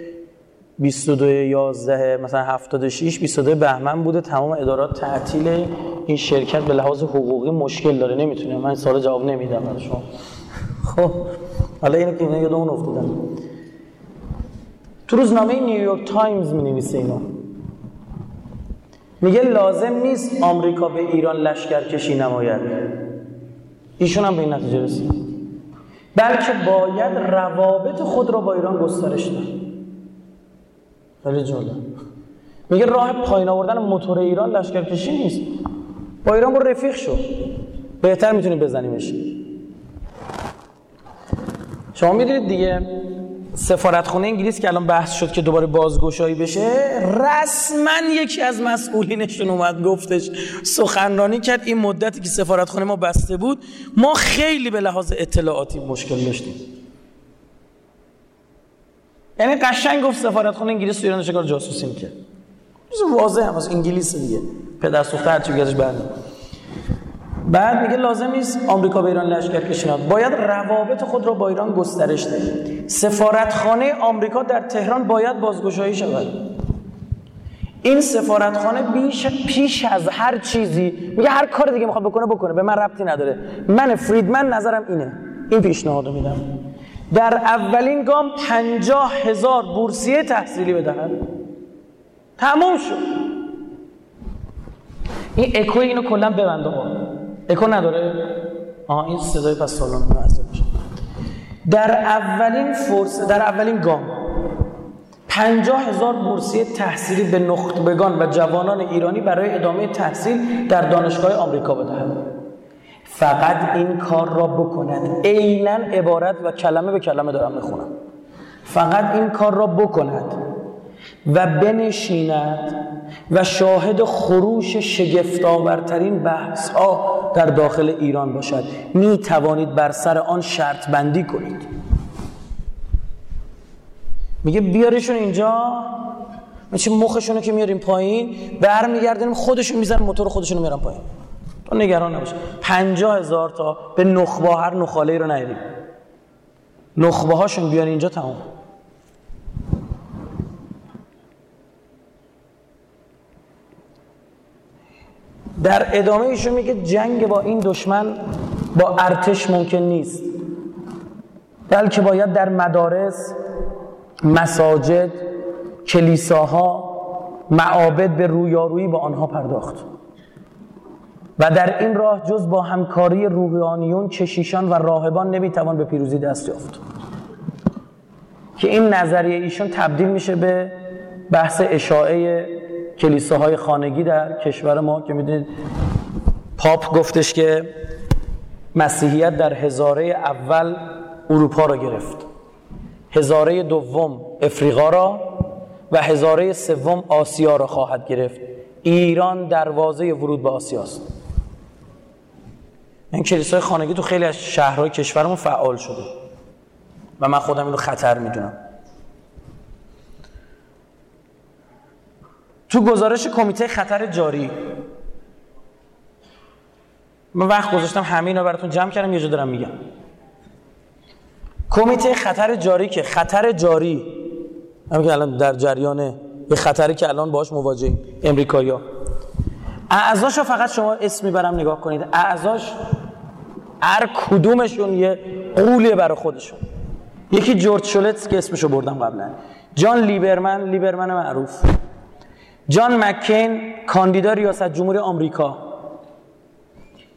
22 11 مثلا 76 22 بهمن بوده. تمام ادارات تعطیل این شرکت به لحاظ حقوقی مشکل داره. نمی‌تونه من سوال جواب نمیدم برای شما. خب حالا اینو که اینا یادمون افتادن تو روزنامه نیویورک تایمز می نویسه اینو. میگه لازم نیست آمریکا به ایران لشکر کشی نماید. ایشون هم به این نتیجه رسید. بلکه باید روابط خود را با ایران گسترش داد. خیلی جالب. میگه راه پایین آوردن موتور ایران لشکرکشی نیست. با ایران برو رفیق شو. بهتر می‌تونی بزنیمش. شما می‌دونید دیگه سفارتخونه انگلیس که الان بحث شد که دوباره بازگشایی بشه رسما یکی از مسئولینشون اومد گفتش سخنرانی کرد. این مدتی که سفارتخونه ما بسته بود ما خیلی به لحاظ اطلاعاتی مشکل داشتیم. یعنی قشنگ گفت سفارتخونه انگلیس تو ایران کار جاسوسی می‌کرد. واضح هم از انگلیس دیگه. پدر سوخته هرچی ازش بعد میگه لازم نیست آمریکا به ایران لشکر کشیند باید روابط خود را با ایران گسترش دهید سفارتخانه آمریکا در تهران باید بازگشایی شود. این سفارتخانه بیش پیش از هر چیزی میگه هر کار دیگه می‌خواد بکنه بکنه. به من ربطی نداره. من فریدمن نظرم اینه. این پیشنهادو میدم. در اولین گام پنجاه هزار بورسیه تحصیلی بدهد. تموم شد. این اکوی اینو کلا ببنده اکو نداره؟ آها این صدای پس سالن در اولین فرصه در اولین گام پنجاه هزار بورسیه تحصیلی به نخبگان و جوانان ایرانی برای ادامه تحصیل در دانشگاه آمریکا بدهد. فقط این کار را بکند. عینا عبارت و کلمه به کلمه دارم می‌خونم. فقط این کار را بکند. و بنشیند و شاهد خروش شگفتآورترین بحث ها در داخل ایران باشد. می توانید بر سر آن شرط بندی کنید. میگه بیارشون اینجا. چه مخشونو که میاریم پایین؟ برمیگردیم خودشون می‌زنن موتور خودشونو میارن پایین. تو نگران نباش پنجاه هزار تا به نخبه هر نخاله رو نیاریم نخبه هاشون بیان اینجا تمام. در ادامه ایشون میگه جنگ با این دشمن با ارتش ممکن نیست بلکه باید در مدارس مساجد کلیساها معابد به رویارویی با آنها پرداخت. و در این راه جز با همکاری روحانیون کشیشان و راهبان نمی‌توان به پیروزی دست یافت. که این نظریه ایشون تبدیل میشه به بحث اشاعه کلیساهای خانگی در کشور ما که می‌دونید پاپ گفتش که مسیحیت در هزاره اول اروپا را گرفت. هزاره دوم افریقا را و هزاره سوم آسیا را خواهد گرفت. ایران دروازه ورود به آسیاست این کلیسای خانگی تو خیلی از شهرهای کشورمون فعال شده. و من خودم اینو خطر می‌دونم. تو گزارش کمیته خطر جاری. من وقت گذاشتم همه اینا براتون جمع کردم یه جا دارم میگم. کمیته خطر جاری که خطر جاری. همین که الان در جریانه یه خطری که الان باش مواجهیم امریکایی‌ها. اعضاش فقط شما اسم می‌برم نگاه کنید. اعضاش هر کدومشون یه قولیه برای خودشون. یکی جورج شولتس که اسمشو بردم قبلا. جان لیبرمن لیبرمن معروف. جان مکین کاندیدا ریاست جمهوری آمریکا.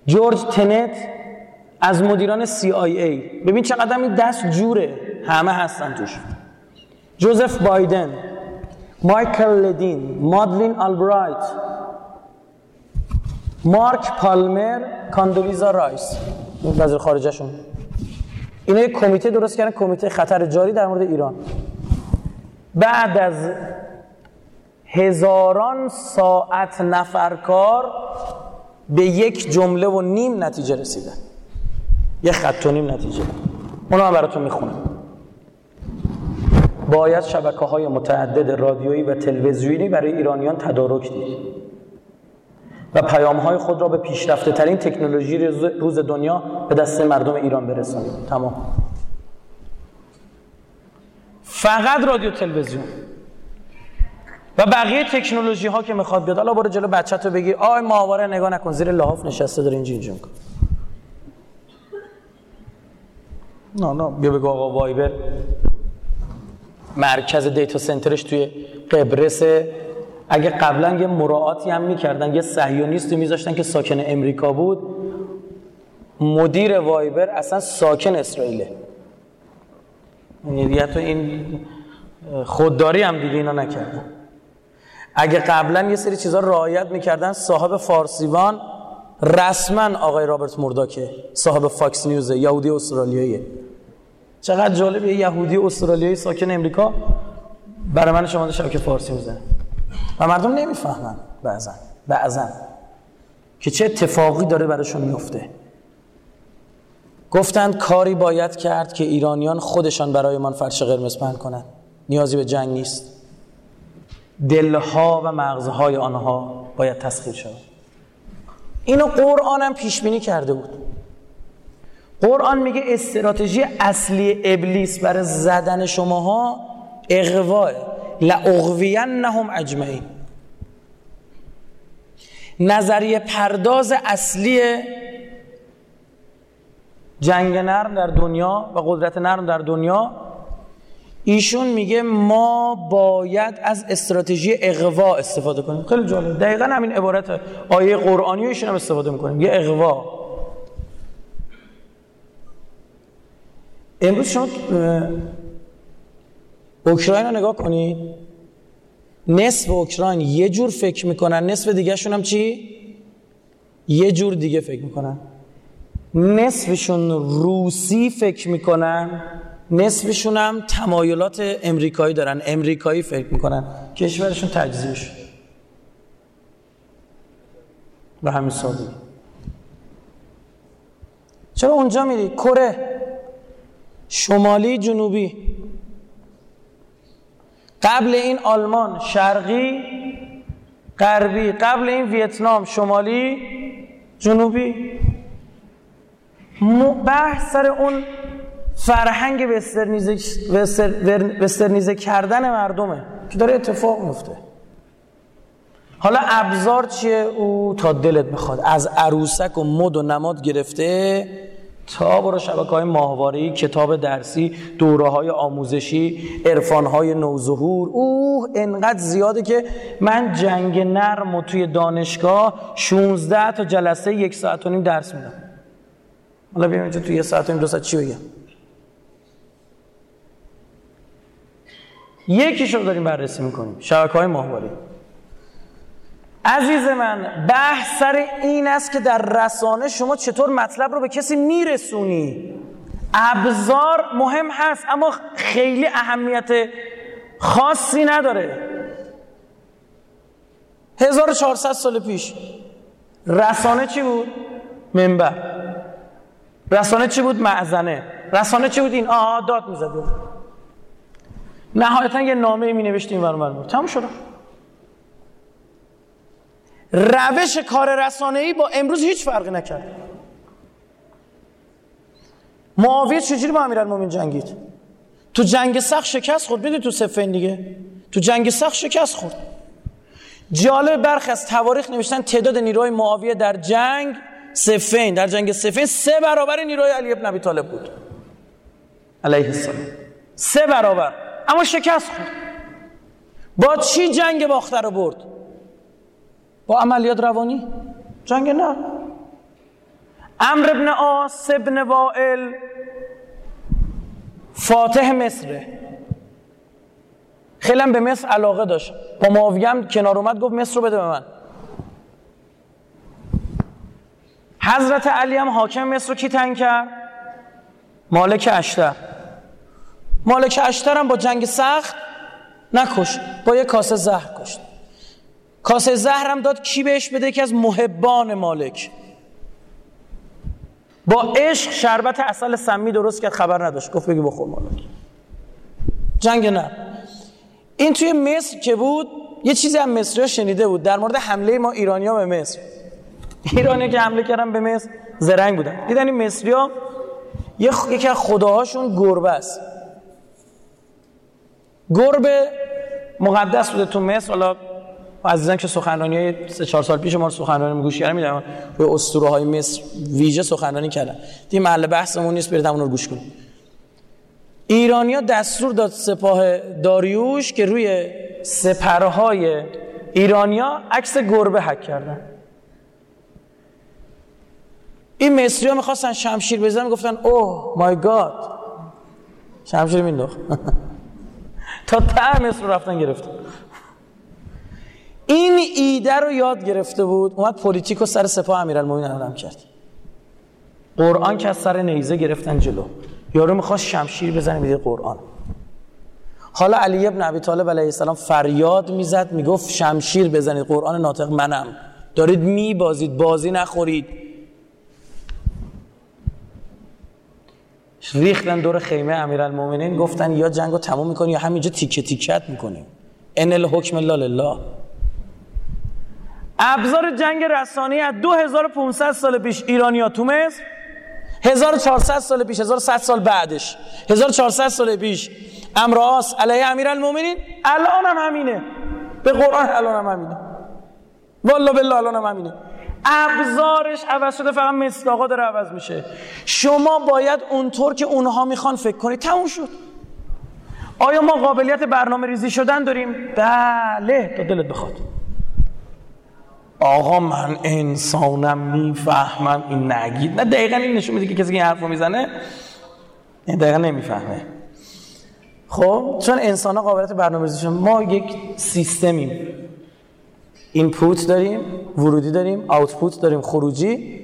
جورج تنت از مدیران CIA ببین چقدر این دست جوره. همه هستن توش. جوزف بایدن مایکل لدین مادلین آلبرایت مارک پالمر کاندولیزا رایس. وزیر خارجهشون. اینا یک کمیته درست کردن کمیته خطر جاری در مورد ایران. بعد از هزاران ساعت نفرکار به یک جمله و نیم نتیجه رسیده یه خط و نیم نتیجه. اونو هم براتون می‌خونم. باید شبکه های متعدد رادیویی و تلویزیونی برای ایرانیان تدارک دید. و پیام های خود را به پیشرفته ترین تکنولوژی روز دنیا به دست مردم ایران برسانید. تمام. فقط رادیو تلویزیون. و بقیه تکنولوژی ها که می‌خواد بیاد حالا برو جلو بچه تو بگی آی ماهواره نگاه نکن زیر لحاف نشسته داره اینجا اینجا میکن نه نه بیا بگو آقا وایبر. مرکز دیتا سنترش توی قبرس. اگه قبلا یه مراعاتی هم می‌کردن یه صهیونیستی میذاشتن که ساکن امریکا بود مدیر وایبر اصلا ساکن اسرائیله. یعنی تو این خودداری هم دیگه اینا نکردن اگه قبلا یه سری چیزا رعایت می‌کردن صاحب فارسیوان رسما آقای رابرت مرداکه صاحب فاکس نیوزه یهودی استرالیاییه. چقدر جالب یه یهودی استرالیایی ساکن امریکا برای من شما شبکه فارسی می‌زنه. و مردم نمی‌فهمن بعضا بعضا که چه اتفاقی داره براشون میفته گفتند کاری باید کرد که ایرانیان خودشان برای من فرش قرمز پهن کنند. نیازی به جنگ نیست. دلها و مغزهای آنها باید تسخیر شود. اینو قرآن هم پیش بینی کرده بود. قرآن میگه استراتژی اصلی ابلیس برای زدن شماها اغواه لأغوینهم اجمعین. نظریه پرداز اصلی جنگ نرم در دنیا و قدرت نرم در دنیا ایشون میگه ما باید از استراتژی اغوا استفاده کنیم. خیلی جالب. دقیقا همین عبارت آیه قرآنی ایشون هم استفاده می‌کنیم. یه اغوا. امروز شما اوکراین رو نگاه کنید. نصف اوکراین یه جور فکر می‌کنن نصف دیگه هم چی؟ یه جور دیگه فکر می‌کنن. نصفشون روسی فکر می‌کنن. نصفشون هم تمایلات امریکایی دارن. امریکایی فکر می‌کنن. کشورشون تجزیه شد و همین سادگی چرا اونجا میری؟ کره. شمالی جنوبی. قبل این آلمان شرقی غربی. قبل این ویتنام شمالی جنوبی. بحث سر اون فرهنگ وسترنیزه, کردن مردمه که داره اتفاق میفته. حالا ابزار چیه؟ او تا دلت بخواد. از عروسک و مد و نماد گرفته تا برو شبکه های ماهواری کتاب درسی دوره های آموزشی عرفان های نوظهور. اوه انقدر زیاده که من جنگ نرم و توی دانشگاه 16 تا جلسه یک ساعت و نیم درس میدم. حالا بیایم اینجا توی یه ساعت و نیم دو ساعت چی بگم؟ یکیشو داریم بررسی می‌کنیم. شبکه های ماهواری عزیز من بحث سر این است که در رسانه شما چطور مطلب رو به کسی میرسونی؟ ابزار مهم هست اما خیلی اهمیت خاصی نداره. 1400 سال پیش رسانه چی بود؟ منبر رسانه چی بود؟ معزنه رسانه چی بود؟ این آه داد می‌زده نهایتا یه نامه می نوشتیم برمار تموم شده روش کار ای با امروز هیچ فرقی نکرد. معاویه چجوری با امیرالمومنین جنگید؟ تو جنگ سخت شکست خورد. بدید تو سفین دیگه. تو جنگ سخت شکست خورد. جالب برخی از تواریخ نوشتن تعداد نیروهای معاویه در جنگ سفین در جنگ سفین سه برابر نیروهای علی ابن ابی طالب بود. علیه السلام. سه برابر. اما شکست خورد. با چی جنگ باخته رو برد؟ با عملیات روانی؟ جنگ نه. امر ابن آس ابن وائل فاتح مصره خیلی به مصر علاقه داشت. با معاویه هم کنار اومد گفت مصر رو بده به من. حضرت علی هم حاکم مصر رو کی تنگ کرد؟ مالک اشتر. مالک اشتر هم با جنگ سخت نکشت با یه کاسه زهر کشت کاسه زهرم داد کی بهش بده؟ که از محبان مالک. با عشق شربت اصل سمی درست کرد خبر نداشت. گفت بگی بخور مالک. جنگ نه. این توی مصر که بود یه چیزی هم مصری شنیده بود. در مورد حمله ما ایرانی ها به مصر. ایرانی که حمله کردن به مصر زرنگ بودن. دیدن این مصری ها یکی از خداهاشون گربه است. گربه مقدس بوده تو مصر. حالا عزیزان که سخنرانی های سه چهار سال پیش ما سخنرانی گوش کردن می‌دونم روی اسطوره های مصر ویژه سخنرانی کردن. دی محل بحثمون نیست برید اون رو گوش کنید. ایرانیا دستور داد سپاه داریوش که روی سپرهای ایرانیا عکس گربه حک کردن. این مصری ها می‌خواستن شمشیر بزنن گفتن oh my God. شمشیر مینداخت. تا ته مصر رفتن گرفتن این ایده رو یاد گرفته بود اومد پلیتیک و سر سپاه امیرالمومنین علم کرد. قرآن که از سر نیزه گرفتن جلو. یارو می‌خواست شمشیر بزنه میده قرآن. حالا علی ابن ابی طالب علیه السلام فریاد می‌زد می‌گفت شمشیر بزنید قرآن ناطق منم. دارید میبازید بازی نخورید. ریختن دور خیمه امیرالمومنین گفتن یا جنگو تموم می‌کنی یا همینجا تیکه تیکت می‌کنیم ان الحکم الا لله. ابزار جنگ رسانه‌ای از 2500 سال پیش ایرانیا تو مصر 1400 سال پیش 1100 سال بعدش. 1400 سال پیش. امراس علیه امیرالمومنین. الان هم همینه. به قرآن الان هم همینه. والله بالله الان هم همینه. ابزارش عوض شده فقط مصداقا داره عوض میشه. شما باید اونطور که اونها می‌خوان فکر کنید تموم شد. آیا ما قابلیت برنامه ریزی شدن داریم؟ بله تا دلت بخواد. آقا من انسانم می‌فهمم. این نگید. نه دقیقا این نشون میده که کسی که این حرف رو می‌زنه. دقیقا نمی‌فهمه. خب چون انسان ها قابلیت برنامه ریزی ما یک سیستمیم. input داریم ورودی داریم output داریم خروجی.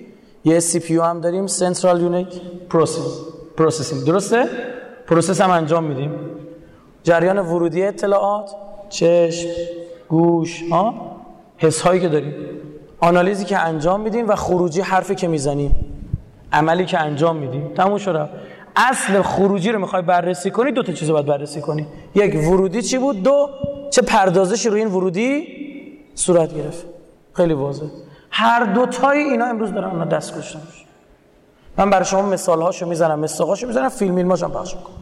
یه CPU هم داریم central unit process processing درسته؟ process هم انجام میدیم. جریان ورودی اطلاعات چشم گوش ها حس هایی که داریم. آنالیزی که انجام میدیم و خروجی حرفی که می‌زنیم. عملی که انجام میدیم. تموم شد. اصل خروجی رو می‌خوای بررسی کنی دو تا چیز باید بررسی کنی. یک ورودی چی بود؟ دو چه پردازشی روی این ورودی؟ صورت گرفت. خیلی واضح. هر دو تای اینا امروز دارن اونا دست کشتن من برای شما مثال هاشو می‌زنم. مثاقاشو می‌زنم فیلم میلماشم پخش می‌کنم.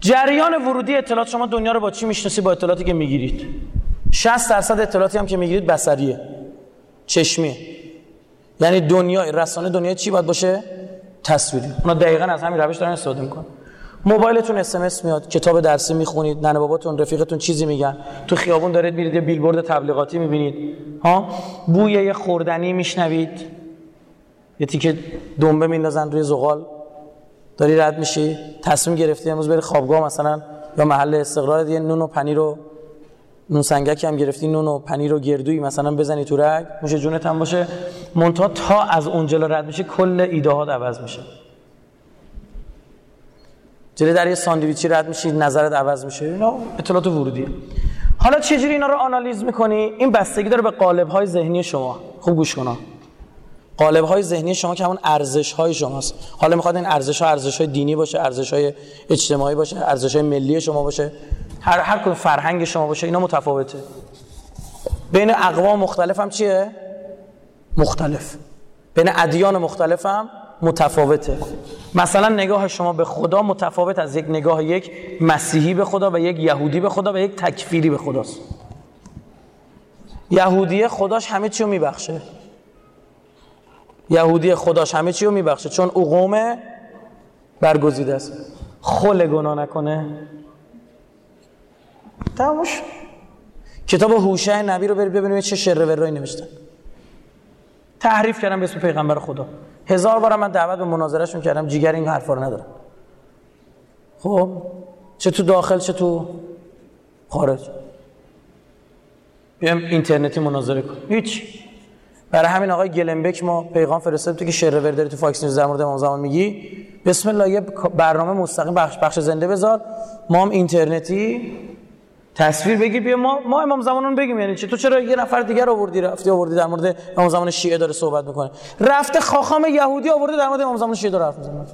جریان ورودی اطلاعات شما دنیا رو با چی می‌شناسی؟ با اطلاعاتی که می‌گیرید. 60 درصد اطلاعاتی هم که می‌گیرید بصریه. چشمیه یعنی دنیا رسانه دنیا چی باید باشه؟ تصویری. اونا دقیقا از همین روش دارن استفاده می‌کنن. موبایلتون اس میاد کتاب درسی می‌خونید ننه باباتون رفیقتون چیزی میگن. تو خیابون دارید میرید یه بیلبورد تبلیغاتی می‌بینید. ها؟ بوی یه خوردنی میشنوید. یه تیکه دنبه میندازن روی زغال. داری رد میشی؟ تصمیم گرفتی امروز بری خوابگاه مثلا یا محل استقرار یه نون و پنیر رو نون سنگکی هم گرفتی نون و پنیر و گردویی مثلا بزنی تو رگ. موش جونت هم باشه. مونتا تا از اونجا رد میشه کل ایده ها عوض میشه. جلوی در یه ساندویچی رد میشی نظرت عوض میشه. اینا اطلاعات ورودیه. حالا چجوری اینا رو آنالیز می‌کنی؟ این بستگی داره به قالب های ذهنی شما. خوب گوش کن قالب های ذهنی شما که همون ارزش های شماست. حالا می‌خواد این ارزش ها ارزش های دینی باشه ارزش های اجتماعی باشه ارزش های ملی شما باشه. هر هر کدوم فرهنگ شما باشه اینا متفاوته. بین اقوام مختلف هم چیه؟ مختلف. بین ادیان مختلف هم متفاوته. مثلا نگاه شما به خدا متفاوت از یک نگاه یک مسیحی به خدا و یک یهودی به خدا و یک تکفیری به خداست. یهودی خداش همه چی رو میبخشه. یهودی خداش همه چی رو میبخشه چون او قوم برگزیده است. خل گناه نکنه. تموش کتاب هوشه نبی رو برید ببینید چه شر ورایی نوشتن تحریف کردم به اسم پیغمبر خدا. هزار بار من دعوت به مناظرهشون کردم جیگر این حرفا رو ندارم. خب چه تو داخل چه تو خارج. بیام اینترنتی مناظره کن هیچ. برای همین آقای گلن بک ما پیغام فرستادیم تو که شرور داری تو فاکس نیوز در مورد امام زمان میگی. بسم الله یه برنامه مستقیم بخش بخش زنده بذار. ما هم اینترنتی تصویر بگی بیا ما ما امام زمانون بگیم یعنی چی؟ تو چرا یه نفر دیگر آوردی رفتی آوردی در مورد امام زمان شیعه داره صحبت می‌کنه؟ رفته خاخام یهودی آورده در مورد امام زمان شیعه داره حرف می‌زنه.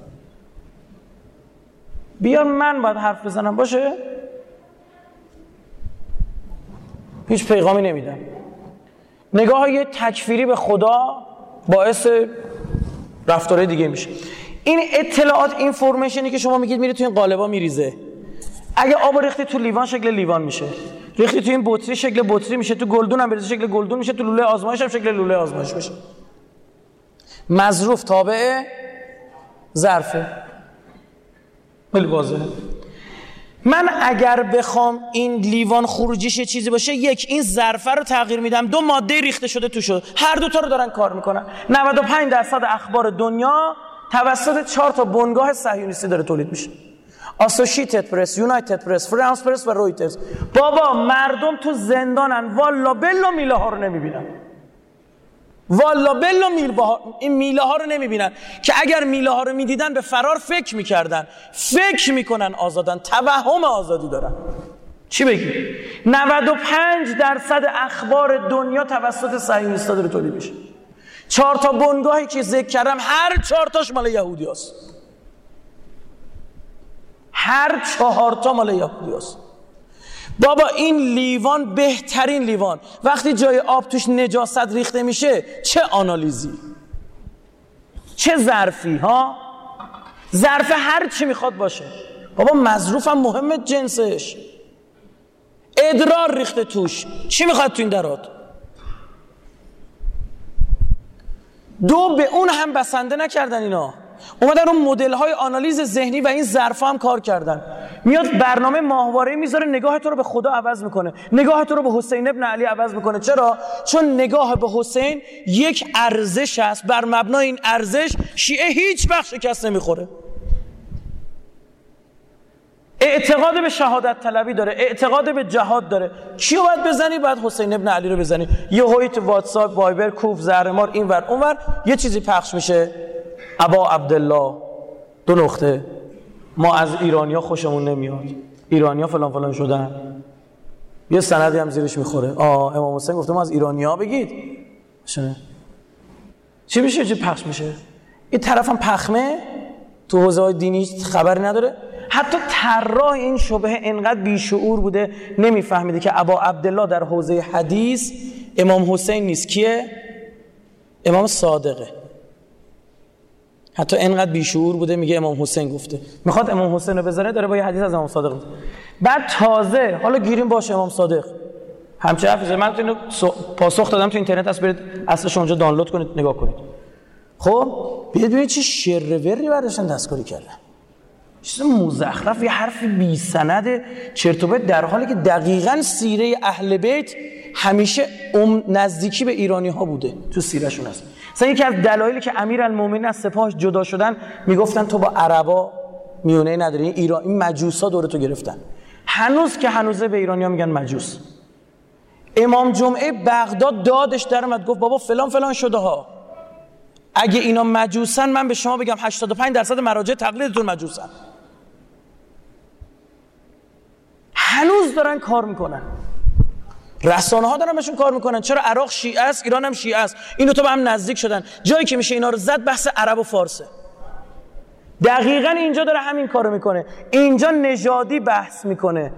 بیا من باید حرف بزنم باشه؟ هیچ پیغامی نمیدم. نگاه یه تکفیری به خدا باعث رفتاره دیگه میشه. این اطلاعات اینفورمیشنی که شما میگید میره تو این قالبا میریزه. اگه آب ریختی تو لیوان شکل لیوان میشه. ریختی تو این بطری شکل بطری میشه. تو گلدون هم بریزی شکل گلدون میشه. تو لوله آزمایش هم شکل لوله آزمایش میشه مظروف تابع ظرفه. خیلی واضحه. من اگر بخوام این لیوان خروجیش چیزی باشه یک این ظرفه رو تغییر میدم. دو ماده ریخته شده تو شد هر دو تا رو دارن کار می‌کنن. 95 درصد اخبار دنیا توسط چهار تا بنگاه صهیونیستی داره تولید میشه. آسوشیتد پرس یونایتد پرس فرانس پرس و رویترز بابا مردم تو زندانن. والا بلا میله ها رو نمی‌بینن. والا بلا میل این میله ها رو نمی‌بینن که اگر میله ها رو می‌دیدن به فرار فکر می‌کردن. فکر می‌کنن آزادن. توهم آزادی دارن. چی بگی؟ 95 درصد اخبار دنیا توسط صهیونیست‌ها داره تولید میشه. چهار تا بنگاهی که ذکر کردم هر چهار تاش مال یهودی هست. هر چهار تا مال هست. بابا این لیوان بهترین لیوان. وقتی جای آب توش نجاست ریخته میشه چه آنالیزی؟ چه ظرفی ها؟ ظرف هر چی می‌خواد باشه. بابا مظروفم مهمه جنسش. ادرار ریخته توش. چی می‌خواد تو این درات؟ دو به اون هم بسنده نکردن اینا. اومدن اون مدل های آنالیز ذهنی و این ظرف هم کار کردن. میاد برنامه ماهواره می‌ذاره نگاه تو رو به خدا عوض می‌کنه. نگاه تو رو به حسین ابن علی عوض می‌کنه. چرا؟ چون نگاه به حسین یک ارزش است. بر مبنای این ارزش شیعه هیچ وقت شکست نمی‌خوره. اعتقاد به شهادت طلبی داره اعتقاد به جهاد داره. کیو باید بزنی؟ بعد حسین ابن علی رو بزنی. یه هوی تو واتساپ وایبر کوف زهرمار اینور اونور یه چیزی پخش میشه. ابا عبدالله دو نقطه. ما از ایرانیا خوشمون نمیاد. ایرانیا فلان فلان شدن. یه سندی هم زیرش می‌خوره. آه امام حسین گفته ما از ایرانیا بگید. شنه چی میشه؟ چی پخش میشه؟ این طرفم پخمه؟ تو حوزه های دینی خبری نداره؟ حتی طراح این شبه انقدر بیشعور بوده نمیفهمیده که ابا عبدالله در حوزه حدیث امام حسین نیست. کیه؟ امام صادقه. حتی انقدر بیشعور بوده میگه امام حسین گفته. می‌خواد امام حسین رو بذاره داره با یه حدیث از امام صادق بوده. بعد تازه حالا گیریم باشه امام صادق. همچه حرفی من تو پاسخ دادم تو اینترنت هست برید اصلش اونجا دانلود کنید نگاه کنید. خب بیاید ببینید چه شروری برداشتن دستکاری کردن چیز مزخرف یه حرف بی سند. چرت در حالی که دقیقا سیره اهل بیت همیشه نزدیکی به ایرانی ها بوده. تو سیرشون هست. مثلا یکی از دلایلی که امیر المومنین از سپاهش جدا شدن می‌گفتن تو با عربا میونه نداری ایران این مجوسا دور تو گرفتن. هنوز که هنوزه به ایرانیا میگن مجوس. امام جمعه بغداد دادش در اومد گفت بابا فلان فلان شده ها. اگه اینا مجوسن من به شما بگم 85 درصد مراجع تقلیدتون مجوسن. هنوز دارن کار می‌کنن. رسانه ها دارن بهشون کار می‌کنن. چرا عراق شیعه است ایران هم شیعه است. این دو تا به هم نزدیک شدن. جایی که میشه اینا رو زد بحث عرب و فارسه دقیقا اینجا داره همین کارو می‌کنه. اینجا نژادی بحث می‌کنه.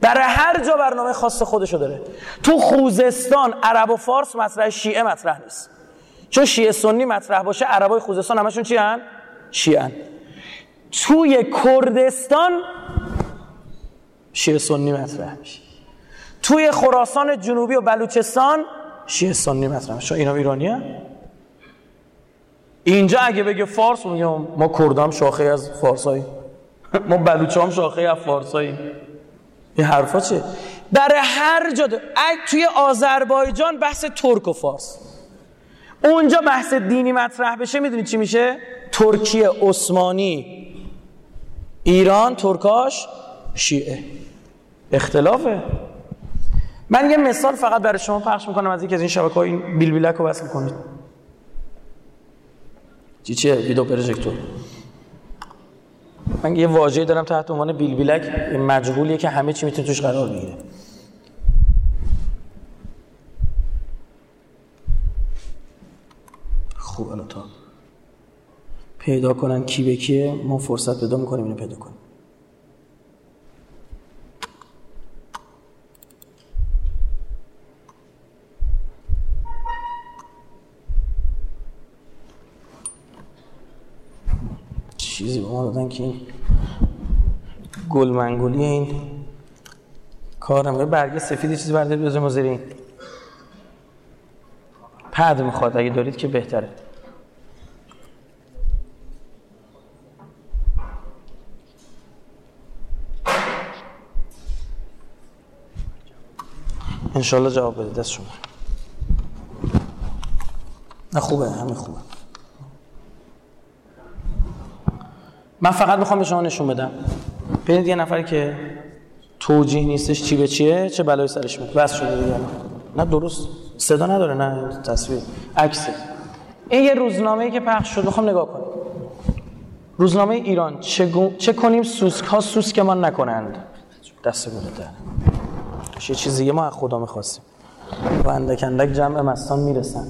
برای هر جا برنامه خاص خودشو داره. تو خوزستان عرب و فارس مطرح شیعه مطرح نیست. چون شیعه سنی مطرح باشه عربای خوزستان همشون چی هن؟ شیعه. توی کردستان شیعه سنی مطرح میشه. توی خراسان جنوبی و بلوچستان شیعه سنی مطرح میشه. اینا ایرانی اینجا اگه بگه فارس میگه ما کردام شاخه از فارسایی. ما بلوچه هم شاخه از فارسایی. این حرفا چه برای هر جا توی آذربایجان بحث ترک و فارس. اونجا بحث دینی مطرح بشه می‌دونید چی میشه؟ ترکیه عثمانی. ایران ترکاش شیعه. اختلافه. من یه مثال فقط برای شما پخش می‌کنم از یکی از این شبکه این بیل بیلک رو بس می‌کنید. چی چیه؟ ویدیو پروژکتور. من یه واژه‌ای دارم تحت عنوان بیل بیلک مجهولیه که همه چی می‌تونه توش قرار بگیره. خوب الان تا. پیدا کنن کی به کیه ما فرصت پیدا می‌کنیم اینو پیدا کنیم. چیزی به ما دادن که این گلمنگولی این کارم. برگه سفید چیزی بردارید بذاریم زیر این. پد می‌خواد. اگه دارید که بهتره. انشالله جواب بده. دست شما. نه خوبه. همه خوبه. من فقط می‌خوام به شما نشون بدم. ببینید یه نفری که توجیه نیستش چی به چیه چه بلایی سرش میاد بس شده دیگه. نه درست. صدا نداره نه تصویر. عکسه این یه روزنامه ای که پخش شد. می‌خوام نگاه کنید روزنامه ایران. چه, چه کنیم سوسک ها سوسک ما نکنند. دست بوده یه چیزی ما از خدا می‌خواستیم. و اندک اندک جمع مستان می‌رسن.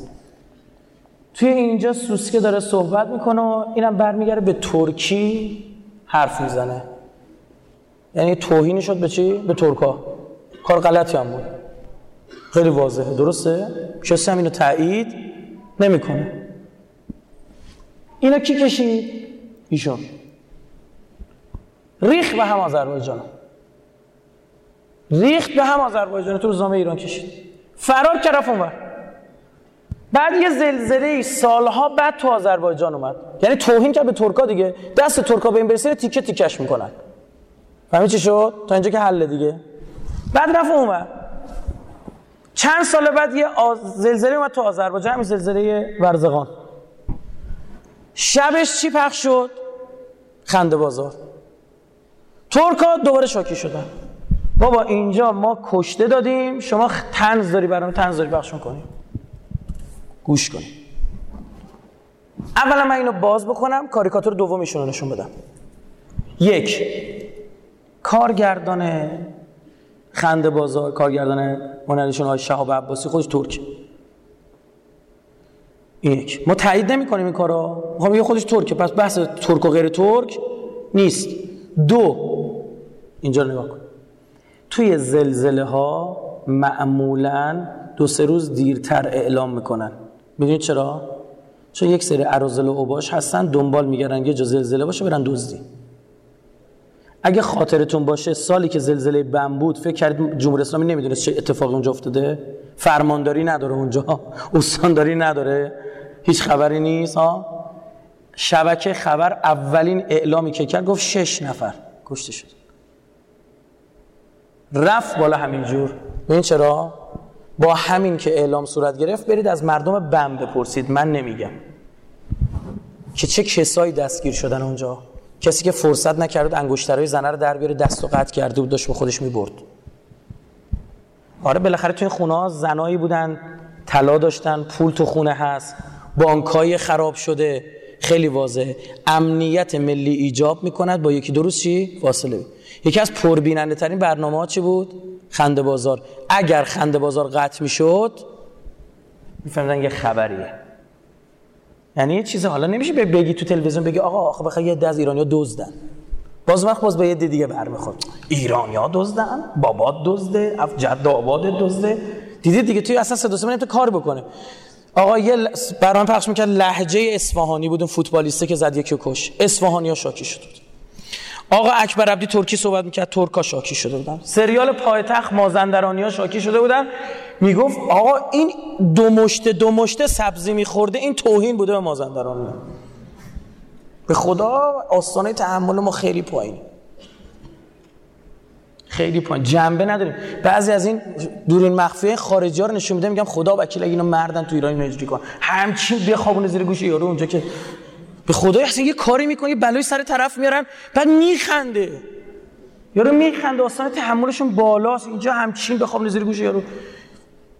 توی اینجا سوسکه داره صحبت می‌کنه و اینم برمیگره به ترکی حرف می‌زنه. یعنی توهینی شد به چی؟ به ترکا کار غلطی هم بود. خیلی واضحه. درسته؟ کسی هم اینو تایید نمی‌کنه. اینا کی کشید؟ ایشون. ریخ به هم آذربایجان. ریخت به هم آذربایجان. تو روزنامه ایران کشید. فرار کرد اونور. بعد یه زلزله سالها بعد تو آذربایجان اومد. یعنی توهین کرد به ترکا دیگه. دست ترکا به این برسه تیکه تیکش می‌کنن. فهمی چی شد؟ تا اینجا که حل دیگه. بعد رفت اومد چند سال بعد یه آز... زلزله اومد تو آذربایجان همین زلزله ورزقان. شبش چی پخش شد؟ خنده بازار ترکا دوباره شاکی شدن. بابا اینجا ما کشته دادیم شما تنز داری برام تنز داری بخشون کنیم گوش کنیم اولا من اینو باز بکنم کاریکاتور دومیشون رو نشون بدم. یک کارگردان خنده بازار کارگردان هنرشون های شهاب عباسی خودش ترک. این یک. ما تایید نمی کنیم این کارا می‌خوام یه خودش ترکه پس بحث ترک و غیر ترک نیست. دو اینجا نگاه کن. توی زلزله ها معمولا دو سه روز دیرتر اعلام می‌کنن. ببینید چرا؟ چون یک سری عرازل و اوباش هستن دنبال میگردن یه جا زلزله باشه برن دزدی. اگه خاطرتون باشه سالی که زلزله بم بود فکر کردید جمهوری اسلامی نمی‌دونست چه اتفاقی اونجا افتاده؟ فرمانداری نداره اونجا. استانداری نداره. هیچ خبری نیست ها؟ شبکه خبر اولین اعلامی که کرد گفت شش نفر کشته شد. رفت بالا همینجور. این چرا؟ با همین که اعلام صورت گرفت برید از مردم بم بپرسید. من نمیگم. که چه کسایی دستگیر شدن اونجا؟ کسی که فرصت نکرد انگشترهای زنه رو در بیاره دست و قطع کرده بود داشت به خودش می‌برد. آره بالاخره توی خونه ها زنایی بودن طلا داشتن پول تو خونه هست بانکای خراب شده. خیلی واضحه. امنیت ملی ایجاب می‌کند با یکی. درست چی؟ فاصله. یکی از پربیننده ترین برنامه ها چی بود؟ خنده بازار. اگر خنده بازار قطع می‌شد میفهمدن یه خبریه. یعنی یه چیز حالا نمیشه بگی تو تلویزیون بگی آقا آخه بخواه یه دز ایرانیا دزدن. باز وقت باز به یه دیگه برمیخورد. ایرانیا دزدن بابات دزده جد آباد دزده. دیدید دیگه توی اصلا صدا سیما کار بکنه. آقا یه برنامه پخش می‌کرد لهجه اصفهانی بود فوتبالیسته که زد یکی کش. اصفهانی ها شاکی بود آقا اکبر عبدی ترکی صحبت می‌کرد ترکا شاکی شده بودن. سریال پایتخت مازندرانی ها شاکی شده بودن. می‌گفت آقا این دو مشته دو مشته سبزی میخورده این توهین بوده به مازندرانی به خدا آستانه تحمل ما خیلی پایین خیلی پایین. جنبه نداریم. بعضی از این دورین مخفی خارجی ها رو نشون میده میگم خدا وکیل اگه اینا مردن تو ایران اینو کن. همچین بخوابونه زیر گوش یارو اونجا که به خدا اصلا یه کاری می‌کنه یه بلای سر طرف میارن بعد میخنده. یارو میخنده اصلا تحملشون بالاست اینجا همچین بخواب زیر گوش یارو.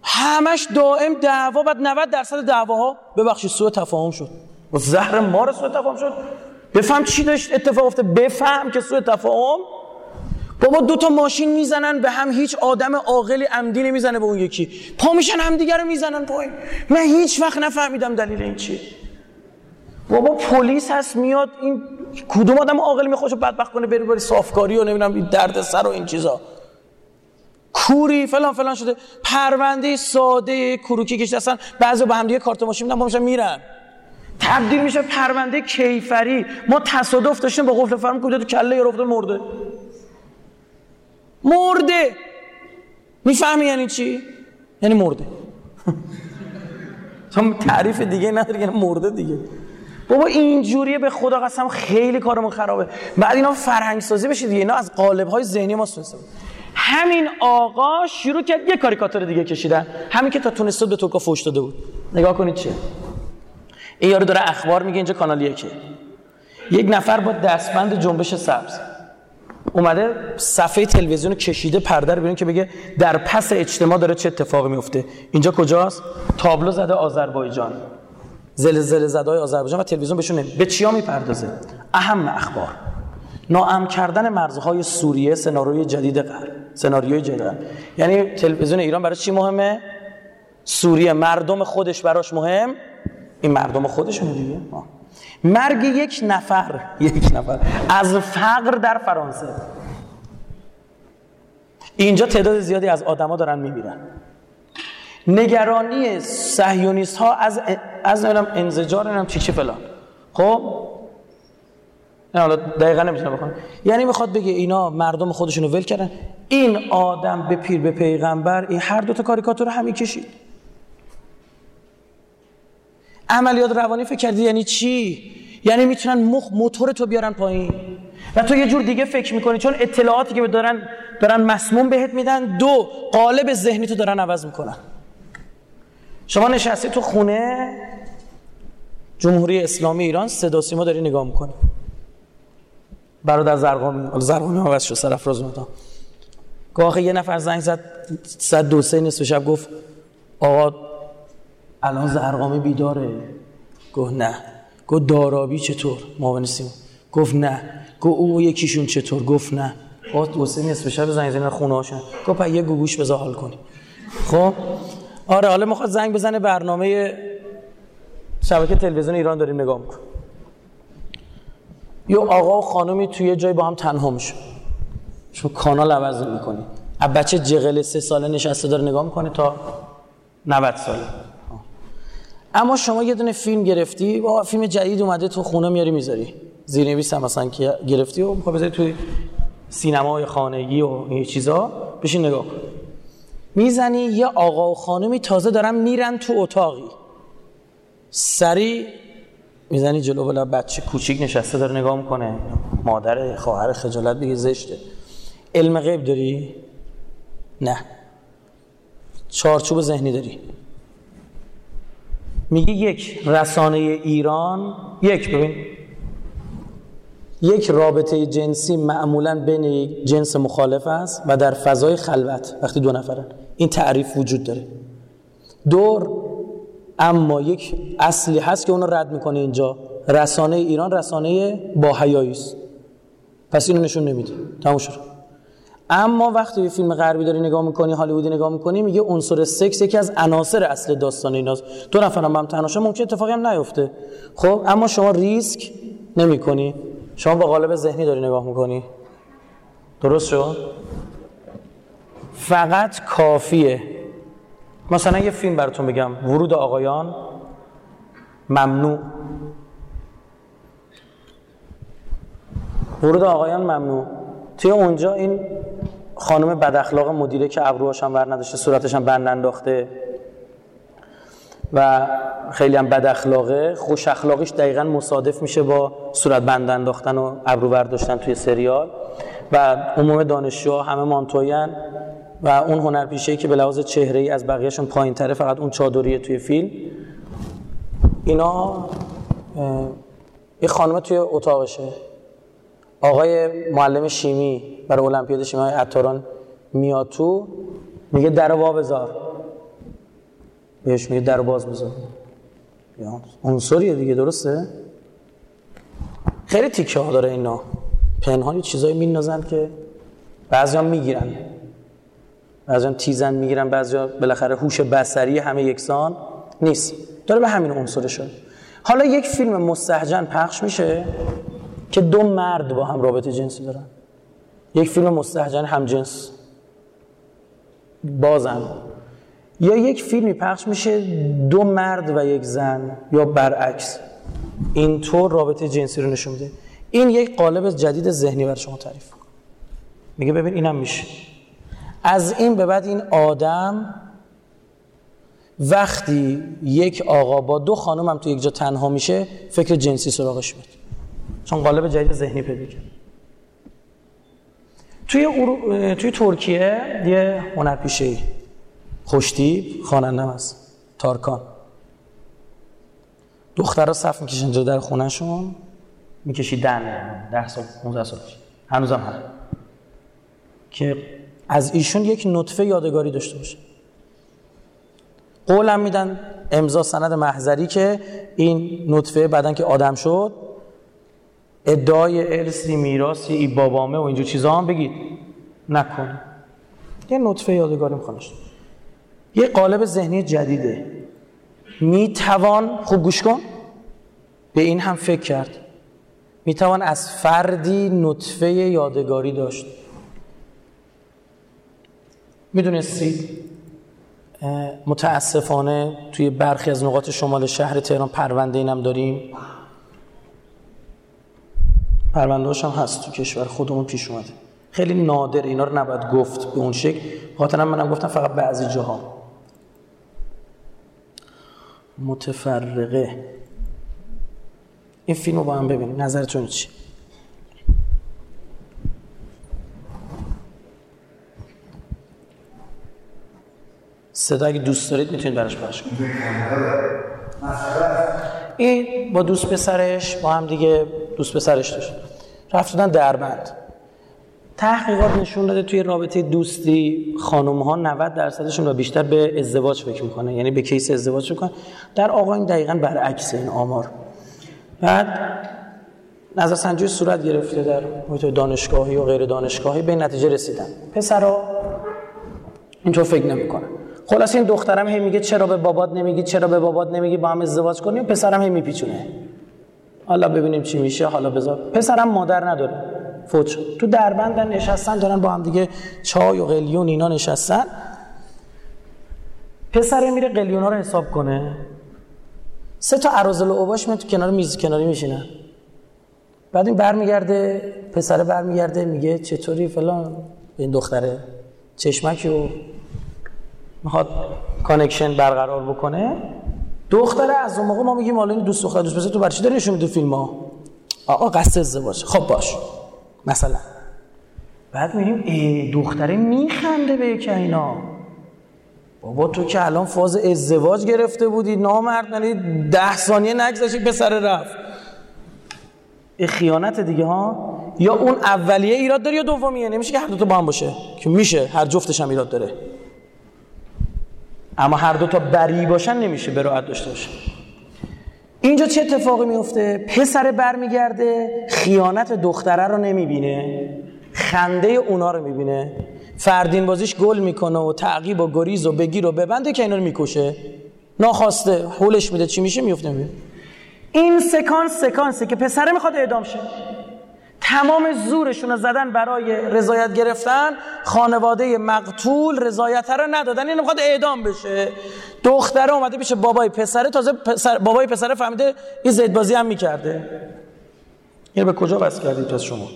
همش دائم دعوا بعد 90 درصد دعواها ببخشید سوء تفاهم شد. و زهر مار سوء تفاهم شد. بفهم چی داشت اتفاق افته بفهم که سوء تفاهم. بابا دو تا ماشین می‌زنن به هم هیچ آدم عاقلی عمدی نمی‌زنه به اون یکی. پا میشن همدیگه رو می‌زنن پایین. من هیچ وقت نفهمیدم دلیل این چیه. بابا پلیس هست میاد این کدوم آدم عاقلی می‌خواد بدبخت کنه بری بری صافکاری و نمی‌دونم این درد سر و این چیزا. کوری فلان فلان شده. پرونده ساده کروکی کشته اصلا بعضی با هم دیگه کارت ماشین میدن با میرن. تبدیل میشه پرونده کیفری. ما تصادف داشتیم با قفل فرم کوده تو کله یارو مرده. مرده. می‌فهمی یعنی چی؟ یعنی مرده. تو تعریف دیگه نداری یعنی مرده دیگه. بابا اینجوریه به خدا قسم خیلی کارمون خرابه. بعد اینا فرهنگ سازی بشه دیگه اینا از قالب های ذهنی ما سوسه همین آقا شروع کرد یه کاریکاتور دیگه کشیدن. همین که تا تونسته به ترکا فوش داده بود. نگاه کنید چیه. این یارو داره اخبار میگه اینجا کانال یکه. یک نفر با دستبند جنبش سبز. اومده صفحه تلویزیون کشیده پرده رو که بگه در پس اجتماع داره چه اتفاقی میفته. اینجا کجاست؟ تابلو زده آذربایجان. زلزله زده های آذربایجان و تلویزیون بهشون به چیا می‌پردازه؟ اهم اخبار. ناام کردن مرزهای سوریه سناریوی جدید غرب. سناریوی جدید یعنی تلویزیون ایران برای چی مهمه؟ سوریه مردم خودش براش مهم؟ این مردم خودشونه دیگه. مرگ یک نفر یک نفر از فقر در فرانسه. اینجا تعداد زیادی از آدما دارن میمیرن. نگرانی صهیونیست ها از از انزجار نمی‌دونم چی چی فلان. خب؟ نه حالا دقیقا نمی‌تونم بکنم یعنی می‌خواد بگه اینا مردم خودشونو ول کردن. این آدم به پیر به پیغمبر این هر دو تا کاریکاتور همین کشید. عملیات روانی فکر کردی یعنی چی؟ یعنی می‌تونن مخ موتور تو بیارن پایین. و تو یه جور دیگه فکر می‌کنی. چون اطلاعاتی که دارن دارن مسموم بهت میدن. دو قالب ذهنی تو دارن عوض می‌کنن. شما نشستی تو خونه؟ جمهوری اسلامی ایران صدا سیما داری نگاه می‌کنی برادر زرقامی زرقامی عوض شد سرفراز متا گاه یه نفر زنگ زد صد دو سه نصف شب گفت آقا الان زرقامی بیداره. گفت نه. گفت دارابی چطور؟ معاون سیما. گفت نه. گفت او یکیشون چطور؟ گفت نه. گفت دو سه نصف شب زنگ زدن خونه هاشن گفت یه گوگوش بذار حال کنی خب؟ آره حالا می‌خواد زنگ بزنه برنامه شبکه تلویزیون ایران داریم نگاه میکن یه آقا و خانمی توی جای با هم تنها میشه شما کانال عوض می‌کنی. از بچه جغل سه ساله نشسته داره نگاه می‌کنه تا 90 ساله. اما شما یه دونه فیلم گرفتی با فیلم جدید اومده تو خونه میاری می‌ذاری. زیرنویس هم مثلا که گرفتی و می‌خوای بذاری توی سینمای خانگی و این چیزا بشین نگاه کن. می‌زنی یه آقا و خانمی تازه دارن میرن تو اتاقی. سری می‌زنی جلو بلا بچه کوچیک نشسته داره نگاه می‌کنه. مادر خواهر خجالت دیگه زشته. علم غیب داری؟ نه. چارچوب ذهنی داری. میگه یک رسانه ایران یک ببین. یک رابطه جنسی معمولا بین جنس مخالف است و در فضای خلوت وقتی دو نفرن. این تعریف وجود داره. دور اما یک اصلی هست که اونو رد می‌کنه اینجا. رسانه ایران رسانه با است. پس اینو نشون نمیده. تموم شد. اما وقتی به فیلم غربی داری نگاه می‌کنی هالیوودی نگاه می‌کنی میگه عنصر سکس یکی از عناصر اصل داستان ایناست. دو نفرم هم تنها ممکن اتفاقی هم نیفته. خب اما شما ریسک نمی‌کنی. شما با قالب ذهنی داری نگاه می‌کنی. درست شد؟ فقط کافیه. مثلا یه فیلم براتون بگم. ورود آقایان. ممنوع. ورود آقایان ممنوع. توی اونجا این خانم بد اخلاق مدیره که ابروهاش هم ور نداشته صورتش هم بند انداخته و خیلی هم بد اخلاقه. خوش اخلاقیش دقیقا مصادف میشه با صورت بند انداختن و ابرو داشتن توی سریال. و عموم دانشجوها همه مانتوین و اون هنرپیشه که به لحاظ چهره ای از بقیهشون پایین تره فقط اون چادریه توی فیلم. اینا یه خانم توی اتاقشه. آقای معلم شیمی برای المپیاد شیمی اتاران میاد تو میگه در وا بذار. بهش میگه در باز بذار. عنصریه دیگه درسته؟ خیلی تیکه ها داره اینا. پنهانی چیزایی میندازن که بعضی هم می‌گیرن. بعضی هم تیزن می‌گیرن بعضی بالاخره هوش بسری همه یکسان نیست. داره به همین عنصر شد حالا یک فیلم مستهجن پخش میشه که دو مرد با هم رابطه جنسی دارن. یک فیلم مستهجن هم جنس بازن. یا یک فیلمی پخش میشه دو مرد و یک زن یا برعکس. اینطور رابطه جنسی رو نشون میده. این یک قالب جدید ذهنی بر شما تعریف میگه ببین اینم میشه. از این به بعد این آدم وقتی یک آقا با دو خانم هم تو یک جا تنها میشه فکر جنسی سراغش میاد. چون قالب جدید ذهنی پیدا کرد. توی, توی ترکیه یه هنرپیشه خوشتیب خوانندم هست تارکان. دخترها صف می‌کشن جلو در خونهشون می‌کشی دن ده سال 15 سال هنوزم هم که از ایشون یک نطفه یادگاری داشته باشه. قولم میدن امضا سند محضری که این نطفه بعدن که آدم شد ادعای ارسی میراثی ای بابامه و اینجور چیزا هم بگید. نکن یه نطفه یادگاری میخوانش یه قالب ذهنی جدیده. می‌توان خوب گوش کن. به این هم فکر کرد. می‌توان از فردی نطفه یادگاری داشت. می‌دونستید متاسفانه توی برخی از نقاط شمال شهر تهران پرونده اینم داریم. پرونده هم هست تو کشور خودمون پیش اومده. خیلی نادر اینا رو نباید گفت به اون شکل. خاطرم منم گفتم فقط بعضی جاها. متفرقه. این فیلم رو با هم ببینیم. نظرتون چی صدا اگه دوست دارید می‌تونید براش پخش کنید. این با دوست پسرش با هم دیگه دوست پسرش داشت. رفتن دربند. تحقیقات نشون داده توی رابطه دوستی خانم ها 90 درصدشون و بیشتر به ازدواج فکر می‌کنه یعنی به کیس ازدواج می‌کنه در آقایون دقیقا برعکس این آمار. بعد نظر سنجی صورت گرفته در محیط دانشگاهی و غیر دانشگاهی. به نتیجه رسیدن. پسرا اینطور فکر نمی‌کنن. خلاص این دخترم هی میگه چرا به بابات نمیگی چرا به بابات نمیگی با هم ازدواج کنیم. پسرم هی میپیچونه. حالا ببینیم چی میشه. حالا بذار. پسرم مادر نداره. فوت شد. تو دربندن نشستن دارن با هم دیگه چای و قلیون اینا نشستن. پسر میره قلیون ها رو حساب کنه. سه تا عرازل اوباش میاد تو کنار میز کناری میشینن. بعد این برمیگرده پسر برمیگرده میگه چطوری فلان؟ این دختره چشمکی و می‌خواد connection برقرار بکنه. دختره از اون موقع ما میگیم حالا دوست دختر دوست پسر تو برچی داری نشون میده فیلم ها آقا قصد ازدواج. خب باش. مثلا. بعد میگیم ای دختره میخنده به که اینا. بابا تو که الان فاز ازدواج گرفته بودی نامرد یعنی ده ثانیه نگذشت پسر رفت. این خیانت دیگه ها. یا اون اولیه ایراد داره یا دومیه؟ نمیشه که هر دو تا با هم باشه. که میشه. هر جفتش هم ایراد داره. اما هر دو تا بری باشن نمیشه براعت داشته باشه. اینجا چه اتفاقی میفته؟ پسر برمیگرده خیانت دختره رو نمی‌بینه خنده اونا رو می‌بینه. فردین بازیش گل می‌کنه و تعقیب و گریز و بگیر و ببنده که اینا رو می‌کشه. ناخواسته حولش میده چی میشه؟ میفته می‌بینه این سکانس سکانسه که پسره می‌خواد اعدام شه. تمام زورشون رو زدن برای رضایت گرفتن خانواده مقتول رضایت رو ندادن این می‌خواد اعدام بشه. دختره اومده پیش بابای پسره تازه پسر بابای پسره فهمیده این زید بازی هم می‌کرده. این به کجا بس کردید پس شما؟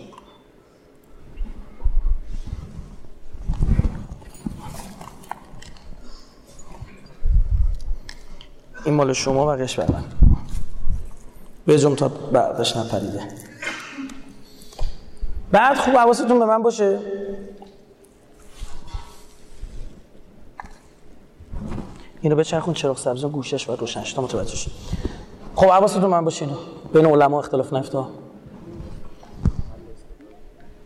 این مال شما و قش بر من به تا بعدش نپریده. بعد خوب حواستون به من باشه. اینو به چرخون چراغ سبز گوشش و روشنش تا متوجه شید. خب حواستون من باشه اینو. بین علما اختلاف نفتا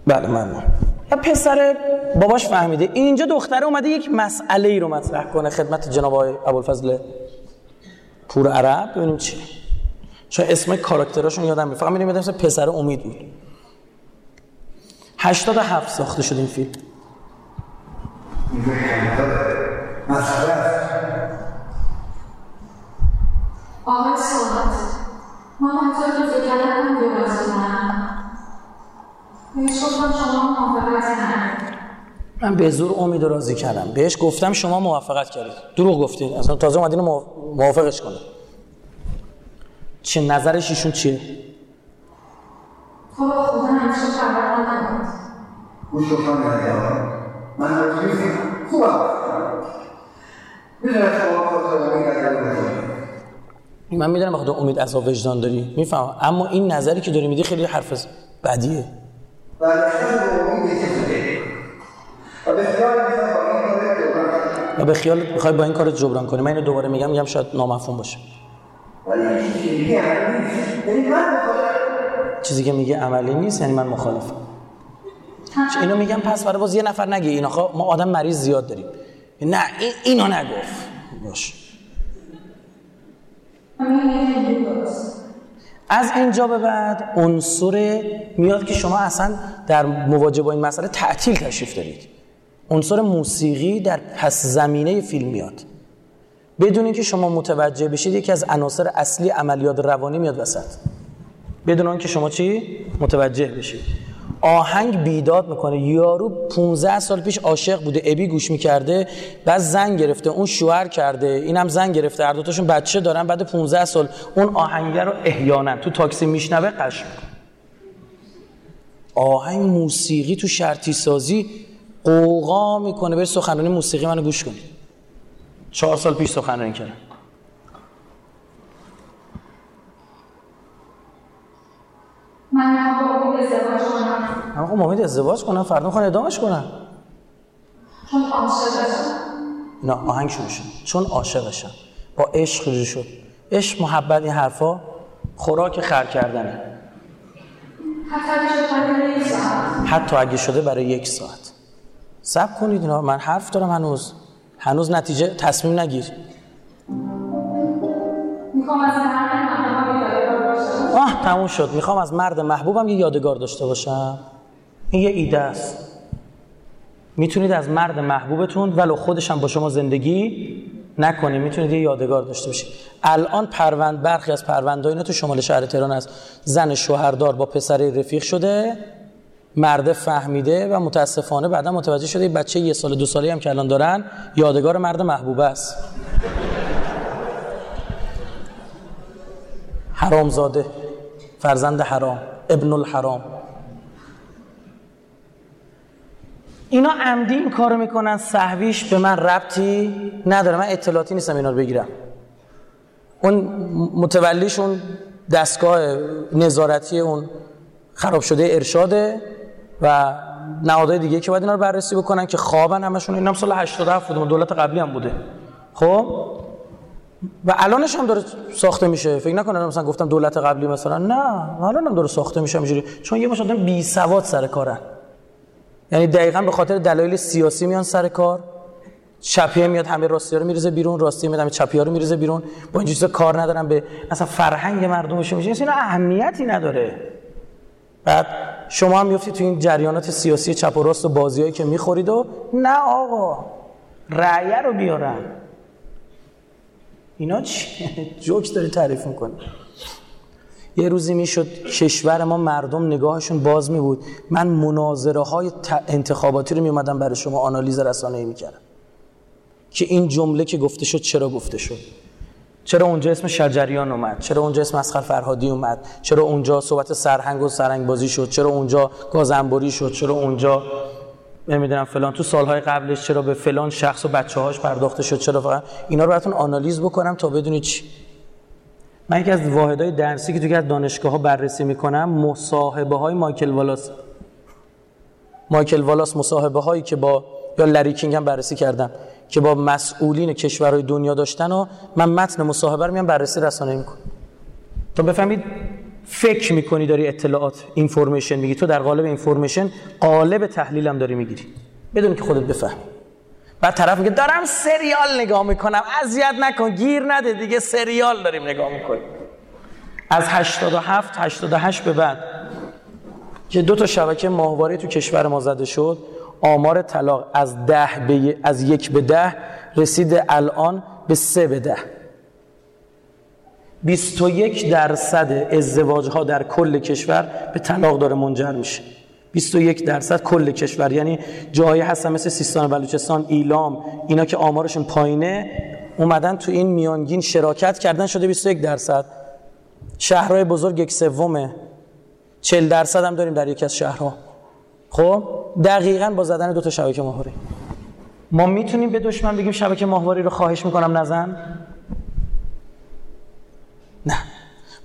بله ممنون یا پسر باباش فهمیده. اینجا دختره اومده یک مسئله ای رو مطرح کنه خدمت جناب آقای ابوالفضل پور عرب. ببینیم چی. چون اسم کاراکتراشون یادم میاد. فقط می‌دونم پسر امید بود. 87 ساخته شد این فیلم. آقای سالات ما حتی که فکر کردم بازی بهش گفتم شما موافقت من به زور امید راضی کردم. بهش گفتم شما موافقت کردید. دروغ گفتید اصلا تازه اومدین موافقش کنه چه نظرش ایشون چیه؟ خب خدا همیشه خبر ندارد گوش رو من رو خوبم من می‌دونم بخاطر امید عذاب وجدان داری. میفهم اما این نظری که داری میدی خیلی حرف بدیه. و به خیال می‌خوای با این کار جبران کنی؟ من اینو دوباره میگم میگم شاید نامفهوم باشه. چیزی که میگه عملی نیست یعنی من مخالفم. اینو میگم پس برای باز یه نفر نگه این ما آدم مریض زیاد داریم. نه این اینو نگفت. باش. از اینجا به بعد عنصر میاد که شما اصلا در مواجهه با این مسئله تعطیل تشریف دارید. عنصر موسیقی در پس زمینه فیلم میاد. بدون اینکه شما متوجه بشید یکی از عناصر اصلی عملیات روانی میاد وسط. بدون اینکه شما چی؟ متوجه بشید آهنگ بیداد می‌کنه. یارو 15 سال پیش عاشق بوده ابی گوش می‌کرده بعد زن گرفته اون شوهر کرده اینم زن گرفته. هر دوتاشون بچه دارن بعد 15 سال اون آهنگ رو احیانا تو تاکسی میشنوه قش. آهنگ موسیقی تو شرطی سازی قوقا می‌کنه. بری سخنرانی موسیقی منو گوش کنی. چهار سال پیش سخنرانی کردم. من با امید ازدواج کنم. خب امید ازدواج کنم فردا می‌خوان ادامش کنم چون عاشقشم نه آهنگ شروع شد. چون عاشقشم با عشق شروع شد. عشق محبت این حرفا خوراک خر کردنه. حتی اگه شده برای یک ساعت. سب کنید اینا. من حرف دارم هنوز. هنوز نتیجه تصمیم نگیر. می‌خوام از آه تموم شد. می‌خوام از مرد محبوبم یه یادگار داشته باشم. این یه ایده است. می‌تونید از مرد محبوبتون ولو خودشم با شما زندگی نکنید می‌تونید یه یادگار داشته باشید. الان پروند برخی از پروندهای اینا تو شمال شهر تهران است زن شوهردار با پسر رفیق شده مرده فهمیده و متاسفانه بعدا متوجه شده بچه یه سال دو ساله هم که الان دارن یادگار مرد محبوبه است. حرامزاده. فرزند حرام ابن الحرام. اینا عمدی این کارو می‌کنن صحویش به من ربطی نداره من اطلاعاتی نیستم اینا رو بگیرم. اون متولیشون دستگاه نظارتی اون خراب شده ارشاده و نهادهای دیگه که باید اینا رو بررسی بکنن که خوابن همشون. اینم سال 87 بوده دولت قبلی هم بوده. خب؟ و الانش هم داره ساخته میشه. فکر نکنن مثلا گفتم دولت قبلی مثلا. نه الان هم داره ساخته میشه اینجوری چون یه مش بی سواد سر کارن. یعنی دقیقا به خاطر دلایل سیاسی میان سر کار. چپیه میاد همه راستی رو میریزه بیرون راستی میاد همه چپی رو میریزه بیرون. با این کار ندارن به اصلا فرهنگ مردمش میشه. اینا اهمیتی نداره. بعد شما هم میفتید تو این جریانات سیاسی چپ و راست و بازیایی که می‌خورید و نه آقا رعیه رو بیارن. اینا چی؟ جوک داری تعریف می‌کنی یه روزی می‌شد کشور ما مردم نگاهشون باز می بود من مناظره های انتخاباتی رو میومدم برای شما آنالیز رسانه ای می‌کردم. که این جمله که گفته شد چرا گفته شد؟ چرا اونجا اسم شجریان اومد؟ چرا اونجا اسم اسخر فرهادی اومد؟ چرا اونجا صحبت سرهنگ و سرهنگ بازی شد؟ چرا اونجا گازنبوری شد؟ چرا اونجا نمی‌دونم فلان. تو سالهای قبلش چرا به فلان شخص و بچه هاش پرداخته شد؟ چرا فقط اینا رو براتون آنالیز بکنم تا بدونید چی. من یکی از واحدهای درسی که توی دانشگاه ها بررسی می‌کنم مصاحبه های مایکل والاس. مایکل والاس مصاحبه هایی که با یا لری کینگ هم بررسی کردم که با مسئولین کشورهای دنیا داشتن و من متن مصاحبه رو میام بررسی رسانه می‌کنم. تا بفهمید فکر می‌کنی داری اطلاعات اینفورمیشن میگی. تو در قالب اینفورمیشن قالب تحلیل هم داری می‌گیری. بدون که خودت بفهمی. بعد طرف میگه دارم سریال نگاه می‌کنم. اذیت نکن گیر نده دیگه سریال داریم نگاه می‌کنیم. از 87 88 به بعد که دو تا شبکه ماهواره تو کشور ما زده شد. آمار طلاق از ده به از یک به ده رسید الان به سه به ده. 21 درصد ازدواج ها در کل کشور به طلاق داره منجر میشه. 21 درصد کل کشور یعنی جایی هستن مثل سیستان و بلوچستان ایلام اینا که آمارشون پایینه اومدن تو این میانگین شراکت کردن شده 21 درصد. شهرهای بزرگ یک سومه. 40 درصد هم داریم در یکی از شهرها. خب؟ دقیقا با زدن دو تا شبکه ماهواره. ما می‌تونیم به دشمن بگیم شبکه ماهواره رو خواهش می‌کنم نزن. نه.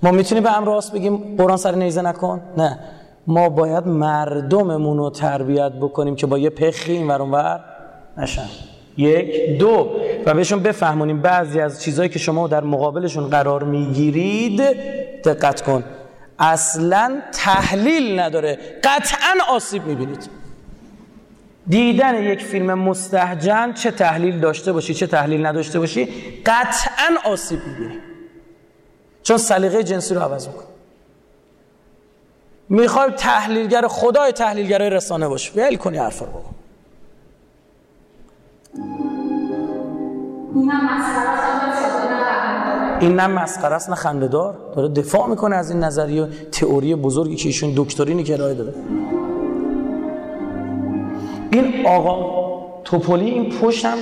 ما می‌تونیم به امر راست بگیم؟ قرآن سر نیزه نکن؟ نه. ما باید مردممون رو تربیت بکنیم که با یه پخی این ور نشن. یک دو. و بهشون بفهمونیم بعضی از چیزهایی که شما در مقابلشون قرار می‌گیرید دقت کن. اصلا تحلیل نداره. قطعا آسیب می‌بینید. دیدن یک فیلم مستهجن چه تحلیل داشته باشی چه تحلیل نداشته باشی قطعا آسیب می‌بینی. چون سلیقه جنسی رو عوض می‌کنه. می‌خوای تحلیلگر خدای تحلیلگرای رسانه باش ول کنی حرف رو بگو این نه مسخره است نه خنده دار داره دفاع می‌کنه از این نظریه تئوری بزرگی که ایشون دکترینی که ارائه داده. این آقا توپولی این پشت هم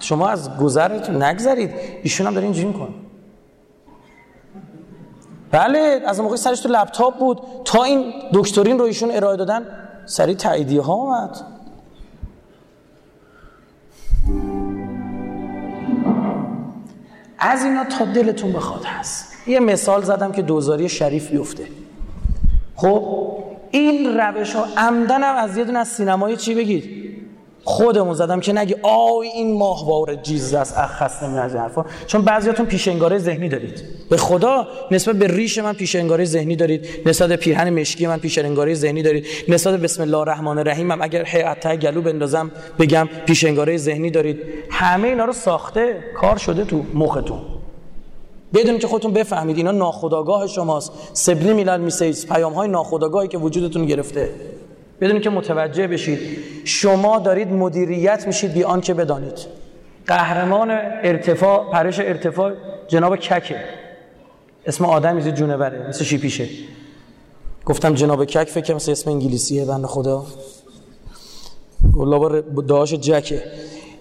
شما از گذرتون نگذرید. ایشون هم داره اینجوری می‌کنه. بله از موقع سرش تو لپتاپ بود. تا این دکترین رو ایشون ارائه دادن سری تاییدیه ها اومد. از اینا تا دلتون بخواد هست. یه مثال زدم که دوزاری شریف بیفته. خب این روش ها عمدنم از یه دونه از سینمای چی بگید؟ خودمون زدم که نگی آی این ماهوار جیز است. اخ نمی از حرفا. چون بعضیاتون پیش انگاره ذهنی دارید. به خدا نسبت به ریش من پیش انگاره ذهنی دارید. نسبت به پیرهن مشکی من پیش انگاره ذهنی دارید. نسبت به بسم الله الرحمن الرحیم هم اگر حتی گلو بندازم بگم پیش انگاره ذهنی دارید. همه اینا رو ساخته کار شده تو مختون. بدونید که خودتون بفهمید اینا ناخودآگاه شماست. سبلی میلل میسیز پیام های ناخودآگاهی که وجودتون گرفته. بدونید که متوجه بشید شما دارید مدیریت میشید بی آنکه بدانید. قهرمان ارتفاع پرش ارتفاع جناب ککه. اسم آدم میزید جونوره مثل شیپیشه گفتم جناب کک فکر مثل اسم انگلیسیه بند خدا. گلابا داش جکه.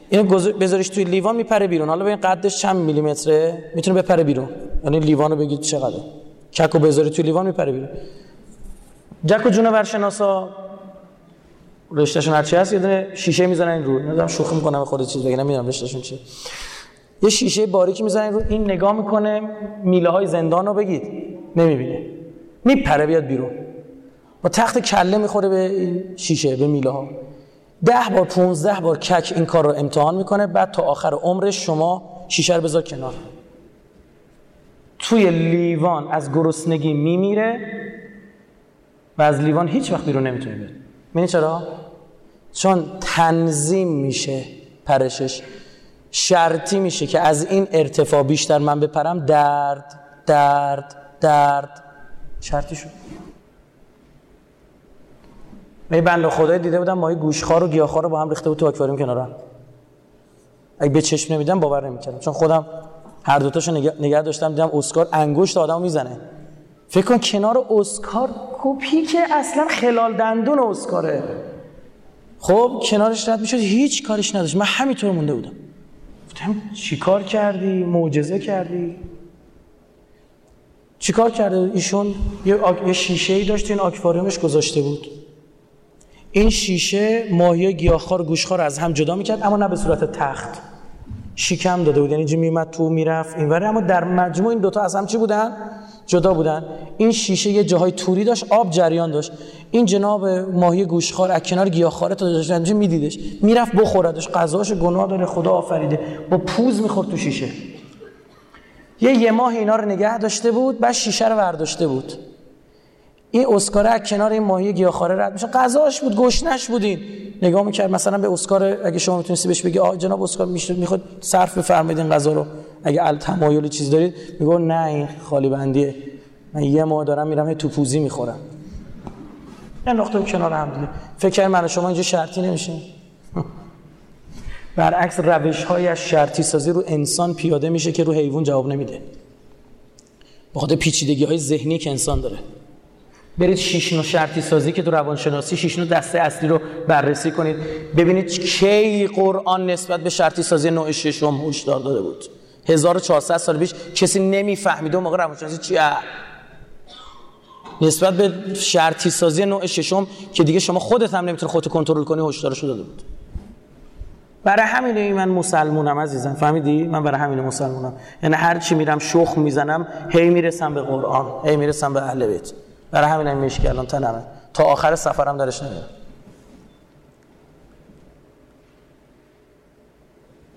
اینو بذاریش توی لیوان میپره بیرون. حالا این قدش چند میلیمتره؟ می‌تونه بپره بیرون. یعنی لیوان رو بگید چقدره ککو بذاری توی لیوان میپره بیرون. جک و جونور شناسا. رشتهشون هرچی هست یه دونه شیشه می‌زنن رو. نمی‌دونم شوخی می‌کنم خود چیز بگم نمی‌دونم رشتهشون چیه. یه شیشه باریکی می‌زنن رو این نگاه می‌کنه میله های زندان بگید. نمی‌بینه. میپره بیاد بیرون. با تخت کله می‌خوره به این شیشه به میله ها ده بار 15 بار کک این کار رو امتحان می‌کنه بعد تا آخر عمرش شما شیشه رو بذار کنار. توی لیوان از گرسنگی میمیره و از لیوان هیچ وقت بیرون نمی‌تونه بیاد می‌دونی چرا؟ چون تنظیم میشه پرشش شرطی میشه که از این ارتفاع بیشتر من بپرم درد درد درد. شرطی شد. می بنده خدای دیده بودم ماهی گوشخوار و گیاهخوار رو با هم ریخته بود تو آکواریوم کنارم. اگه به چشم نمیدم باور نمی‌کردم. چون خودم هر دوتاشو نگه, داشتم دیدم اسکار انگشت آدمو می‌زنه. فکر کن کنار اسکار کوپی که اصلا خلال دندون اسکاره. خب کنارش رد می‌شد هیچ کارش نداشت. من همینطور مونده بودم. گفتم چیکار کردی؟ معجزه کردی؟ چیکار کرده؟ ایشون یه, آک... یه شیشه ای داشت این آکواریومش گذاشته بود. این شیشه ماهی گیاهخوار گوشخوار از هم جدا می‌کرد اما نه به صورت تخت. شیکم داده بود یعنی میمد تو می‌رفت. اینوری اما در مجموع این دوتا از هم چی بودن؟ جدا بودن. این شیشه یه جاهای توری داشت آب جریان داشت. این جناب ماهی گوشخوار از کنار گیاهخواره تا داشت اینجا میدیدش. می‌رفت بخوردش غذاش گناه داره خدا آفریده. با پوز می‌خورد تو شیشه. یه یه ماه اینا رو نگه داشته بود بعد شیشه رو برداشته بود. این اسکاره از کنار این ماهی گیاهخواره رد میشه. غذاش بود گشنش بودین. نگاه می‌کرد مثلا به اسکار اگه شما می‌تونستی بهش بگی آ جناب اسکار می‌خواد صرف بفرمایید این غذا رو. اگه ال تمایل چیز دارید میگه نه این خالی بندیه. من یه ماه دارم میرم تو پوزی می‌خورم. نقطه کنار هم دیگه. فکر من شما اینجا شرطی نمیشین برعکس روش های از شرطی سازی رو انسان پیاده میشه که رو حیوان جواب نمیده. بخاطر پیچیدگی های ذهنی که انسان داره. برید شیشنو شرطی سازی که تو روانشناسی شیشنو دسته اصلی رو بررسی کنید. ببینید کی قرآن نسبت به شرطی سازی نوع ششم هشدار داده بود. 1400 سال پیش کسی نمی‌فهمید اون موقع روانشناسی چیه. نسبت به شرطی سازی نوع ششم که دیگه شما خودت هم نمی‌تونی خودت کنترل کنی هشدارش داده بود. برای همینه من مسلمونم عزیزم. فهمیدی؟ من برای همینه مسلمونم. یعنی هر چی میرم شخ می‌زنم هی می‌رسم به قرآن هی می‌رسم به اهل بیت. برای همین این مشکی الان تنمه. تا آخر سفرم درش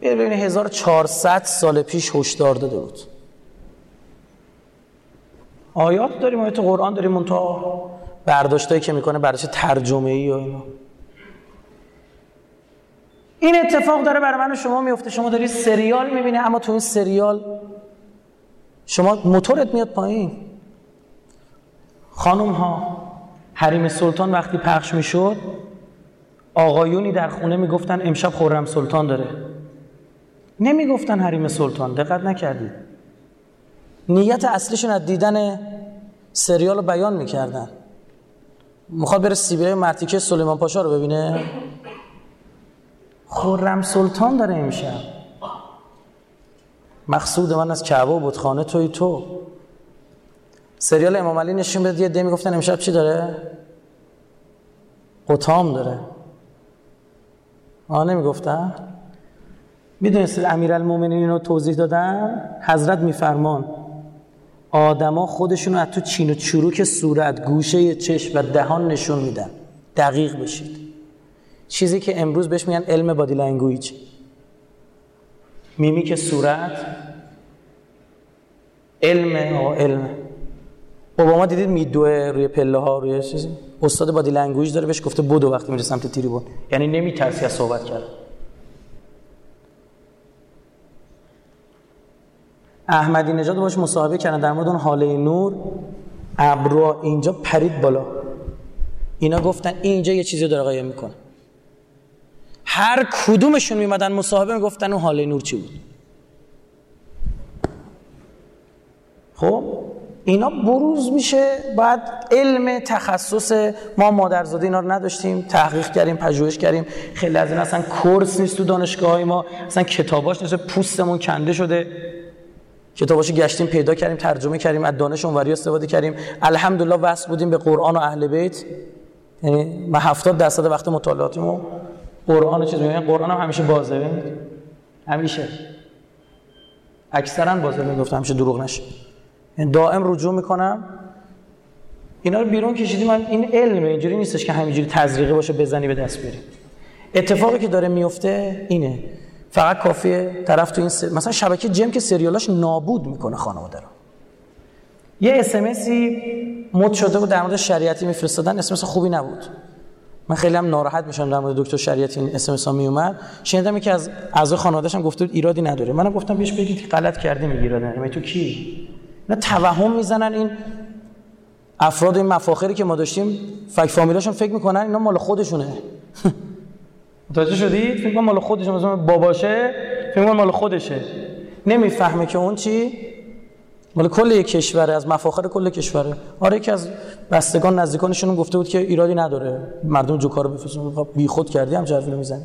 نمیاد ببینید 1400 سال پیش هشدار داده بود. آیات داریم آیات قرآن داریم اون تا برداشتایی که می‌کنه برداشت ترجمه ای و اینا. این اتفاق داره برای من و شما میفته شما داری سریال می‌بینی اما تو این سریال شما موتورت میاد پایین. خانم ها حریم سلطان وقتی پخش می‌شد آقایونی در خونه می‌گفتن امشب خورم سلطان داره. نمی‌گفتن حریم سلطان. دقت نکردید. نیت اصلیشون از دیدن سریال رو بیان می‌کردن. می‌خواد بره سیبیای مرتیکه سلیمان پاشا رو ببینه؟ خورم سلطان داره امشب مقصود من از کعبه و خانه توی تو. سریال امام علی نشون بده یه ده گفتن امشب چی داره؟ قطام داره. آه نمی‌گفتن؟ می‌دونستید امیرالمومنین رو توضیح دادن؟ حضرت میفرمان آدما خودشون رو از تو چین و چروک صورت گوشه چشم و دهان نشون میدن. دقیق بشید. چیزی که امروز بهش میگن علم body language میمیک صورت علم آقا علم. اوباما دیدید میدوه روی پله ها روی چیزی؟ استاد body language داره بهش گفته بدو وقتی میره سمت تریبون یعنی نمیترسی از صحبت کرد. احمدی نژاد باش مصاحبه کردن. در مورد اون حاله نور ابرو اینجا پرید بالا. اینا گفتن اینجا یه چیزی داره قایم می‌کنه. هر کدومشون میمدن مصاحبه می‌گفتن اون حاله نور چی بود؟ خب اینا بروز میشه. بعد علم تخصص ما مادرزاده اینا رو نداشتیم. تحقیق کردیم پژوهش کردیم. خیلی از این اصلا کورس نیست تو دانشگاه های ما. اصلا کتاباش نیست پوستمون کنده شده. کتاباشو گشتیم پیدا کردیم ترجمه کردیم از دانش اونوری استفاده کردیم. الحمدلله وصل بودیم به قرآن و اهل بیت. یعنی ما 70 درصد وقت مطالعاتیمو قرآن چیز میگن قرآن هم همیشه بازه. همیشه. اکثرا بازه می‌گفتم همیشه دروغ نشه. یعنی دائم رجوع می‌کنم. اینا رو بیرون کشیدیم من این علمه اینجوری نیستش که همینجوری تزریقی باشه بزنی به دست بری. اتفاقی که داره میفته اینه. فقط کافیه طرف تو این سر... مثلا شبکه جم که سریالاش نابود می‌کنه خانواده رو. یه اسمسی مد شده بود در مورد شریعتی میفرستادن. اسمس خوبی نبود. من خیلی هم ناراحت میشم در مورد دکتر شریعتی این اسمس ها میومد. شنیدم که از اعضای خانواده‌اش هم گفته بود ایرادی نداره. منم گفتم بیش بگید غلط کردی میگی ایراد نداره. تو کی؟ نه توهم می‌زنن. این افراد این مفاخری که ما داشتیم فک فامیلاشون فکر می‌کنن اینا مال خودشونه. متوجه شدید فکر مال خودشون مثلا باباشه فکر مال خودشه. نمی‌فهمه که اون چی؟ مال کل یک کشوره از مفاخر کل کشوره. آره یکی از بستگان نزدیکانشون گفته بود که ایرادی نداره مردم جو کارو بفرستن. خب بی خود کردی هم جرفی می‌زنی.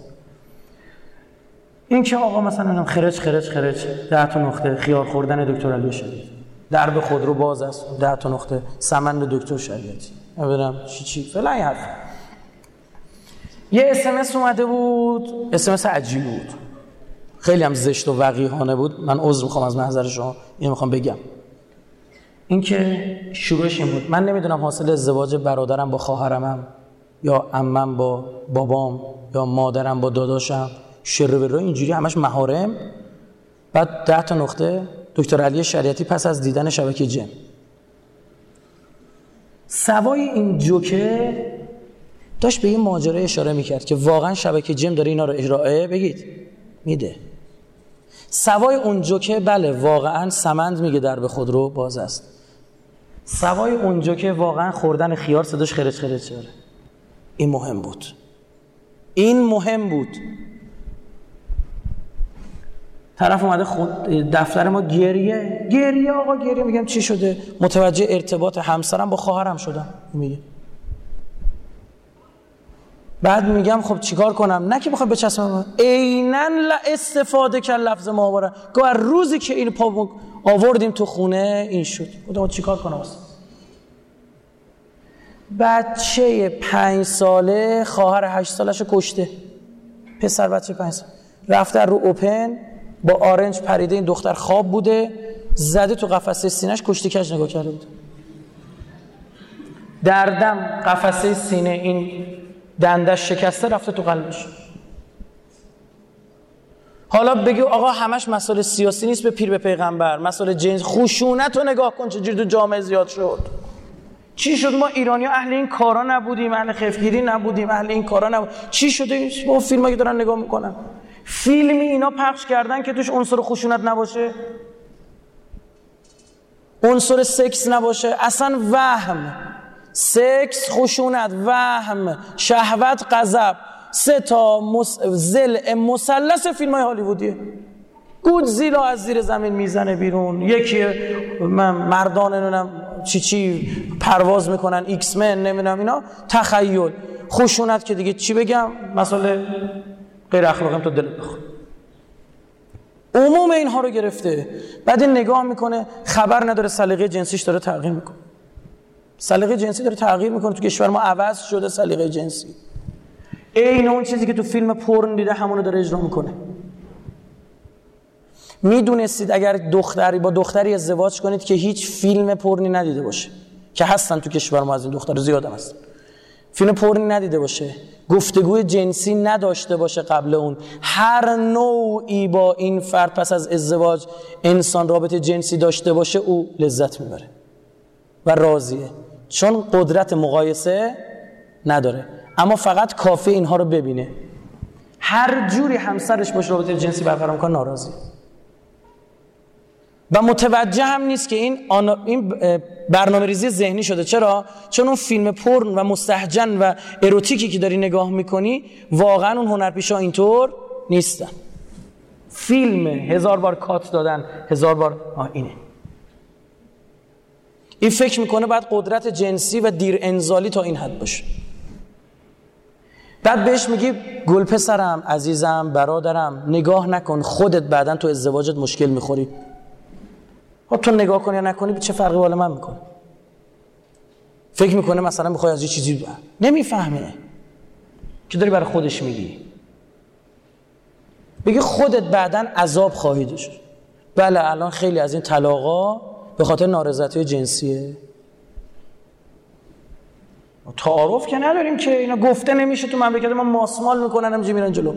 این که آقا مثلا خرج خرج خرج ده تا نقطه خیار خوردن دکتر علی شدید درب خودرو باز است ده تا نقطه سمند دکتر شریعتی. ببینم چی چی؟ فلان حرف. یه اسمس اومده بود. اسمس عجیب بود. خیلی هم زشت و وقیحانه بود. من عذر می‌خوام از محضر شما. اینو می‌خوام بگم. اینکه شروعش این بود. من نمی‌دونم حاصل ازدواج برادرم با خواهرمم یا عمم با بابام یا مادرم با داداشم. شروع اینجوری همش مهارم بعد ده تا نقطه دکتر علی شریعتی پس از دیدن شبکه جن. سوای این جوکه داشت به این ماجرا اشاره می‌کرد که واقعا شبکه جم داره اینا رو ارائه بگید. میده. سوای اون جوکه بله واقعا سمند میگه در به خود رو باز است. سوای اون جوکه واقعا خوردن خیار صداش خرج خرج شده. این مهم بود. این مهم بود. طرف اومده خود دفتر ما گریه. گریه آقا گریه میگم چی شده؟ متوجه ارتباط همسرم با خواهرم شدم. میگه. بعد میگم خب چیکار کنم؟ نه که بخوام بچسبم عینا استفاده کرد لفظ محاوره گفت روزی که این پا آوردیم تو خونه این شد. گفتم چیکار کنم بچه پنج ساله خواهر هشت سالش کشته. پسر بچه پنج ساله رفته رو اوپن با آرنج پریده این دختر خواب بوده زده تو قفسه سینش کشتی کج نگاه کرده بود. دردم قفسه سینه این دندش شکسته رفته تو قلبش. حالا بگی آقا همش مسئله سیاسی نیست به پیر به پیغمبر. مسئله جنس. خشونت رو نگاه کن چجوری تو جامعه زیاد شد. چی شد؟ ما ایرانی اهل این کارا نبودیم اهل خفگیری نبودیم اهل این کارا نبودیم چی شده با فیلم که دارن نگاه می‌کنن. فیلمی اینا پخش کردن که توش عنصر خشونت نباشه. عنصر سکس نباشه. اصلا وهم. سکس خشونت وهم شهوت غضب. سه تا مس... ضلع مثلث فیلم های هالیوودیه. گودزیلا از زیر زمین می‌زنه بیرون. یکی مردان نمی‌دونم چی چی پرواز می‌کنن X-Men نمی‌دونم اینا. تخیل. خشونت که دیگه چی بگم؟ مسئله غیر اخلاقیم تو دل بخور عموم اینها رو گرفته. بعد این نگاه می‌کنه خبر نداره سلیقه جنسیش داره تغییر می‌کنه. سلیقه جنسی داره تغییر می‌کنه. تو کشور ما عوض شده سلیقه جنسی. این اون چیزی که تو فیلم پرن دیده همونو داره اجرا می‌کنه. می‌دونستید اگر دختری با دختری ازدواج کنید که هیچ فیلم پرنی ندیده باشه. که هستن تو کشور ما از این دختر زیاد هستن. فیلم پرنی ندیده باشه. گفتگوی جنسی نداشته باشه قبل اون. هر نوعی با این فرد پس از ازدواج انسان رابطه جنسی داشته باشه او لذت می‌بره. و راضیه. چون قدرت مقایسه نداره. اما فقط کافی اینها رو ببینه. هر جوری همسرش باشه رابطه جنسی برقرار کنه ناراضیه و متوجه هم نیست که این, این برنامه ریزی ذهنی شده. چرا؟ چون اون فیلم پرن و مستحجن و اروتیکی که داری نگاه می‌کنی واقعا اون هنرپیشا اینطور نیستن. فیلم هزار بار کات دادن هزار بار آه اینه. این فکر می‌کنه بعد قدرت جنسی و دیر انزالی تا این حد باشه. بعد بهش میگی گل پسرم عزیزم برادرم نگاه نکن خودت بعدا تو ازدواجت مشکل می‌خوری. خب تو نگاه کنی یا نکنی چه فرقی بالا من می‌کنه؟ فکر می‌کنه مثلا می‌خوای از یه چیزی بر. نمی‌فهمه. که داری برای خودش میگی؟ بگی خودت بعدا عذاب خواهی داشت. بله الان خیلی از این طلاقا به خاطر نارضایتی جنسیه؟ تعارف که نداریم که اینا گفته نمیشه تو مملکت ما ماسمال می‌کنن همینجوری میرن جلو.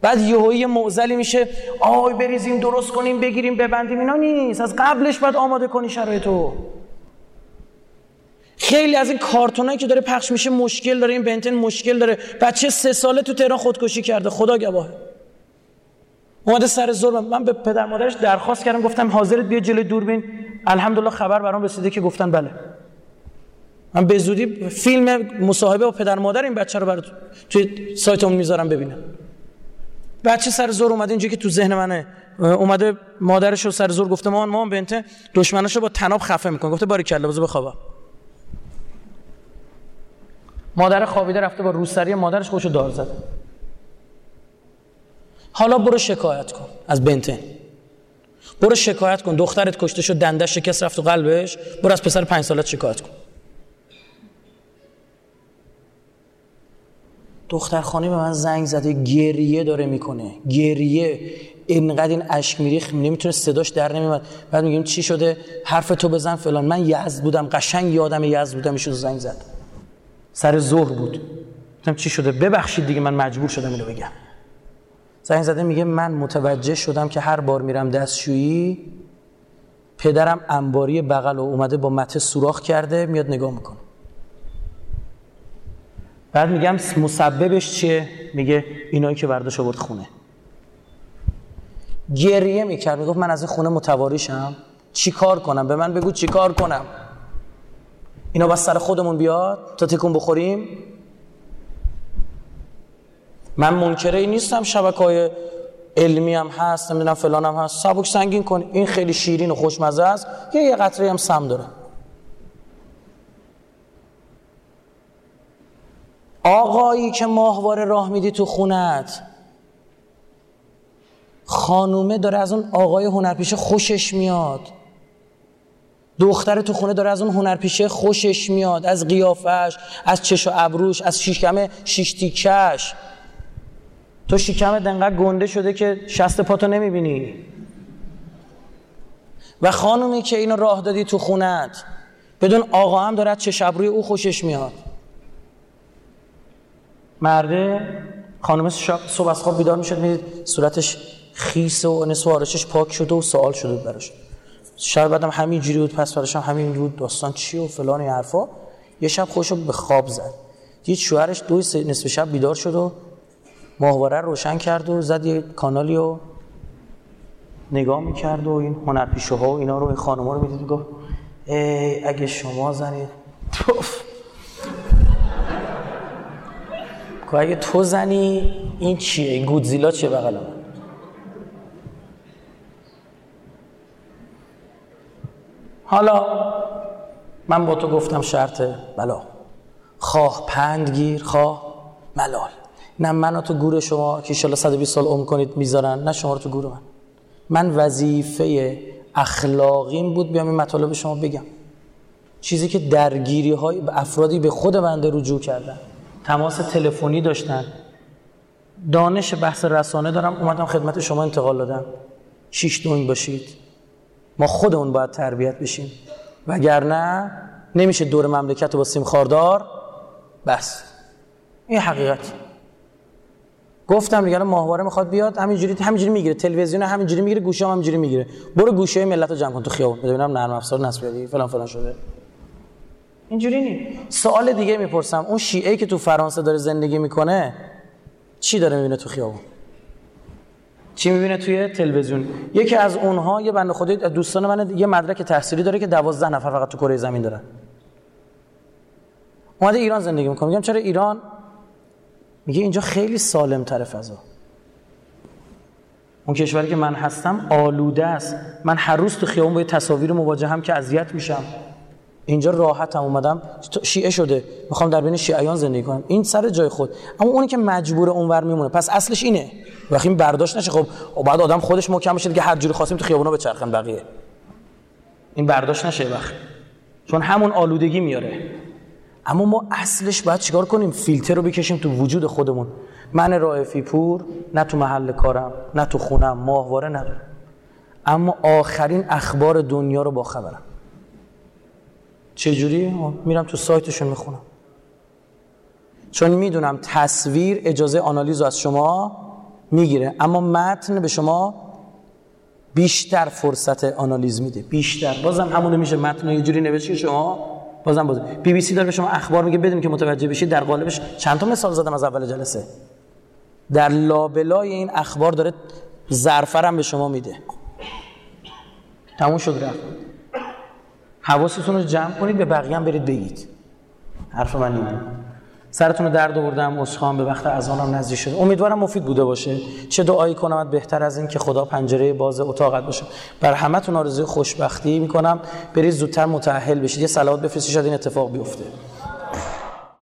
بعد یهویی معزلی میشه آی بریزیم درست کنیم بگیریم ببندیم اینا نیست. از قبلش باید آماده کنی شرایطو خیلی از این کارتونایی که داره پخش میشه مشکل داره این بنتن مشکل داره. بچه سه ساله تو تهران خودکشی کرده خدا گواهه. اومده سر زور من به پدر مادرش درخواست کردم گفتم حاضرت بیا جلوی دوربین. الحمدلله خبر برام رسیده که گفتن بله. من به زودی فیلم مصاحبه با پدر مادر این بچه رو برات توی سایتمون می‌ذارم ببینم. بچه سر زور اومده اینجا که تو ذهن منه. اومده مادرش رو سر زور گفته مامان مامان بنته دشمناشو با تناب خفه می‌کنه گفته باری کله بزو بخوابا مادر خوابیده رفته با روسری مادرش خوشو دار زده حالا برو شکایت کن. از بنتن برو شکایت کن. دخترت کشته شد دندش شکست رفت تو قلبش. برو از پسر پنج سالت شکایت کن. دختر خانه به من زنگ زده گریه داره می‌کنه. گریه. اینقدر این اشک میریخ نمی‌تونه صداش در نمیاد بعد میگیم چی شده؟ حرف تو بزن فلان. من یزد بودم قشنگ یادم یزد بودم ایشون زنگ زد. سر ظهر بود. گفتم چی شده؟ ببخشید دیگه من مجبور شدم اینو بگم. زنگ زده میگه من متوجه شدم که هر بار میرم دستشویی پدرم انباری بغل و اومده با مته سوراخ کرده میاد نگاه می‌کنه. بعد میگم مسببش چیه؟ میگه اینایی که برداشت آورد خونه. گریه می‌کرد می‌گفت من از این خونه متواریشم. چی کار کنم؟ به من بگو چی کار کنم. اینا بس سر خودمون بیاد تا تکون بخوریم. من منکره ای نیستم شبکه های علمی هم هست نمی‌دونم فلان هم هست. سبک سنگین کن. این خیلی شیرین و خوشمزه است. یه یه قطره هم سم داره آقایی که ماهواره راه میدی تو خونت خانومه داره از اون آقای هنرپیشه خوشش میاد. دختر تو خونه داره از اون هنرپیشه خوشش میاد. از قیافش از چش و ابروش از شیشکم شیشتیکش. تو شیکم دنقدر گنده شده که شست پاتو نمی‌بینی. و خانومی که اینو راه دادی تو خونت بدون آقا هم دارد چه شب روی او خوشش میاد. مرده؟ خانم صبح از خواب بیدار می‌شد می‌دید صورتش خیس و نصف پاک شده و سوال شده براش. شب بعدم همین جوری بود پس براشم همین بود داستان چی و فلان حرفا. یه شب خوش به خواب زد. دید شوهرش دو نصف شب بیدار شد و ماهواره روشن کرد و زد یه کانالی و نگاه می‌کرد و این هنرپیشه ها و اینا رو این خانم رو می‌دید گفت ای اگه شما زنید توف اگه تو زنی این چیه؟ این گودزیلا چیه بغل حالا من با تو گفتم شرط بلا. خواه پند گیر خواه ملال. نه منو تو گور شما که ایشالا 120 سال عمر کنید می‌ذارن نه شما رو تو گور من. من وظیفه اخلاقیم بود بیام این مطالب شما بگم. چیزی که درگیری های افرادی به خود بنده رجوع کردن. تماس تلفنی داشتن. دانش بحث رسانه دارم. اومدم خدمت شما انتقال دادم. شیش دونگ باشید. ما خودمون باید تربیت بشیم. وگرنه نمیشه دور مملکت رو با سیم خاردار بس این حقیقت. گفتم دیگه ماهواره می‌خواد بیاد همینجوری همینجوری می‌گیره. تلویزیون همینجوری می‌گیره گوشه هم همینجوری می‌گیره. برو گوشه ملت رو جمع کن تو خیابون. ببینم نرم افزار نصب فلان فلان شده. اینجوری نی. سوال دیگه می‌پرسم. اون شیعه که تو فرانسه داره زندگی می‌کنه چی داره می‌بینه تو خیابون؟ چی می‌بینه توی تلویزیون؟ یکی از اونها یه بنده خدای دوستان من یه مدرک تحصیلی داره که 12 نفر فقط تو کره زمین دارن. اومده ایران زندگی می‌کنه. میگم چرا ایران میگه اینجا خیلی سالم تر فضا. اون کشوری که من هستم آلوده است. من هر روز تو خیابون با تصاویر مواجهم که اذیت میشم. اینجا راحتم اومدم. شیعه شده. می‌خوام در بین شیعیان زندگی کنم. این سر جای خود. اما اونی که مجبور اونور میمونه. پس اصلش اینه. وقتی این برداشت نشه خب بعد آدم خودش محکم بشه که هر جوری خواستیم تو خیابونا بچرخن بقیه. این برداشت نشه وقت. چون همون آلودگی میاره. اما ما اصلش باید چیکار کنیم؟ فیلتر رو بکشیم تو وجود خودمون. من رائفی پور نه تو محل کارم نه تو خونم ماهواره ندارم. اما آخرین اخبار دنیا رو با خبرم. چجوری؟ میرم تو سایتشون می‌خونم. چون می‌دونم تصویر اجازه آنالیز از شما می‌گیره اما متن به شما بیشتر فرصت آنالیز میده. بیشتر. بازم همونه میشه متن یه جوری نوشته شما بازم باز بی بی سی داره به شما اخبار میگه بدون که متوجه بشید در قالبش چند تا مثال زدم از اول جلسه. در لابلای این اخبار داره ظرفرم به شما میده. تموم شد رفت. حواستون رو جمع کنید به بقیه هم برید بگید. حرف من اینه. سرتون رو درد آوردم اسخان به وقت اذانم نزدیک شد. امیدوارم مفید بوده باشه. چه دعایی کنم بهتر از این که خدا پنجره باز اتاقت باشه. بر همتون آرزوی خوشبختی می‌کنم. برید زودتر متأهل بشید. یه صلوات بفرستید شاید این اتفاق بیفته.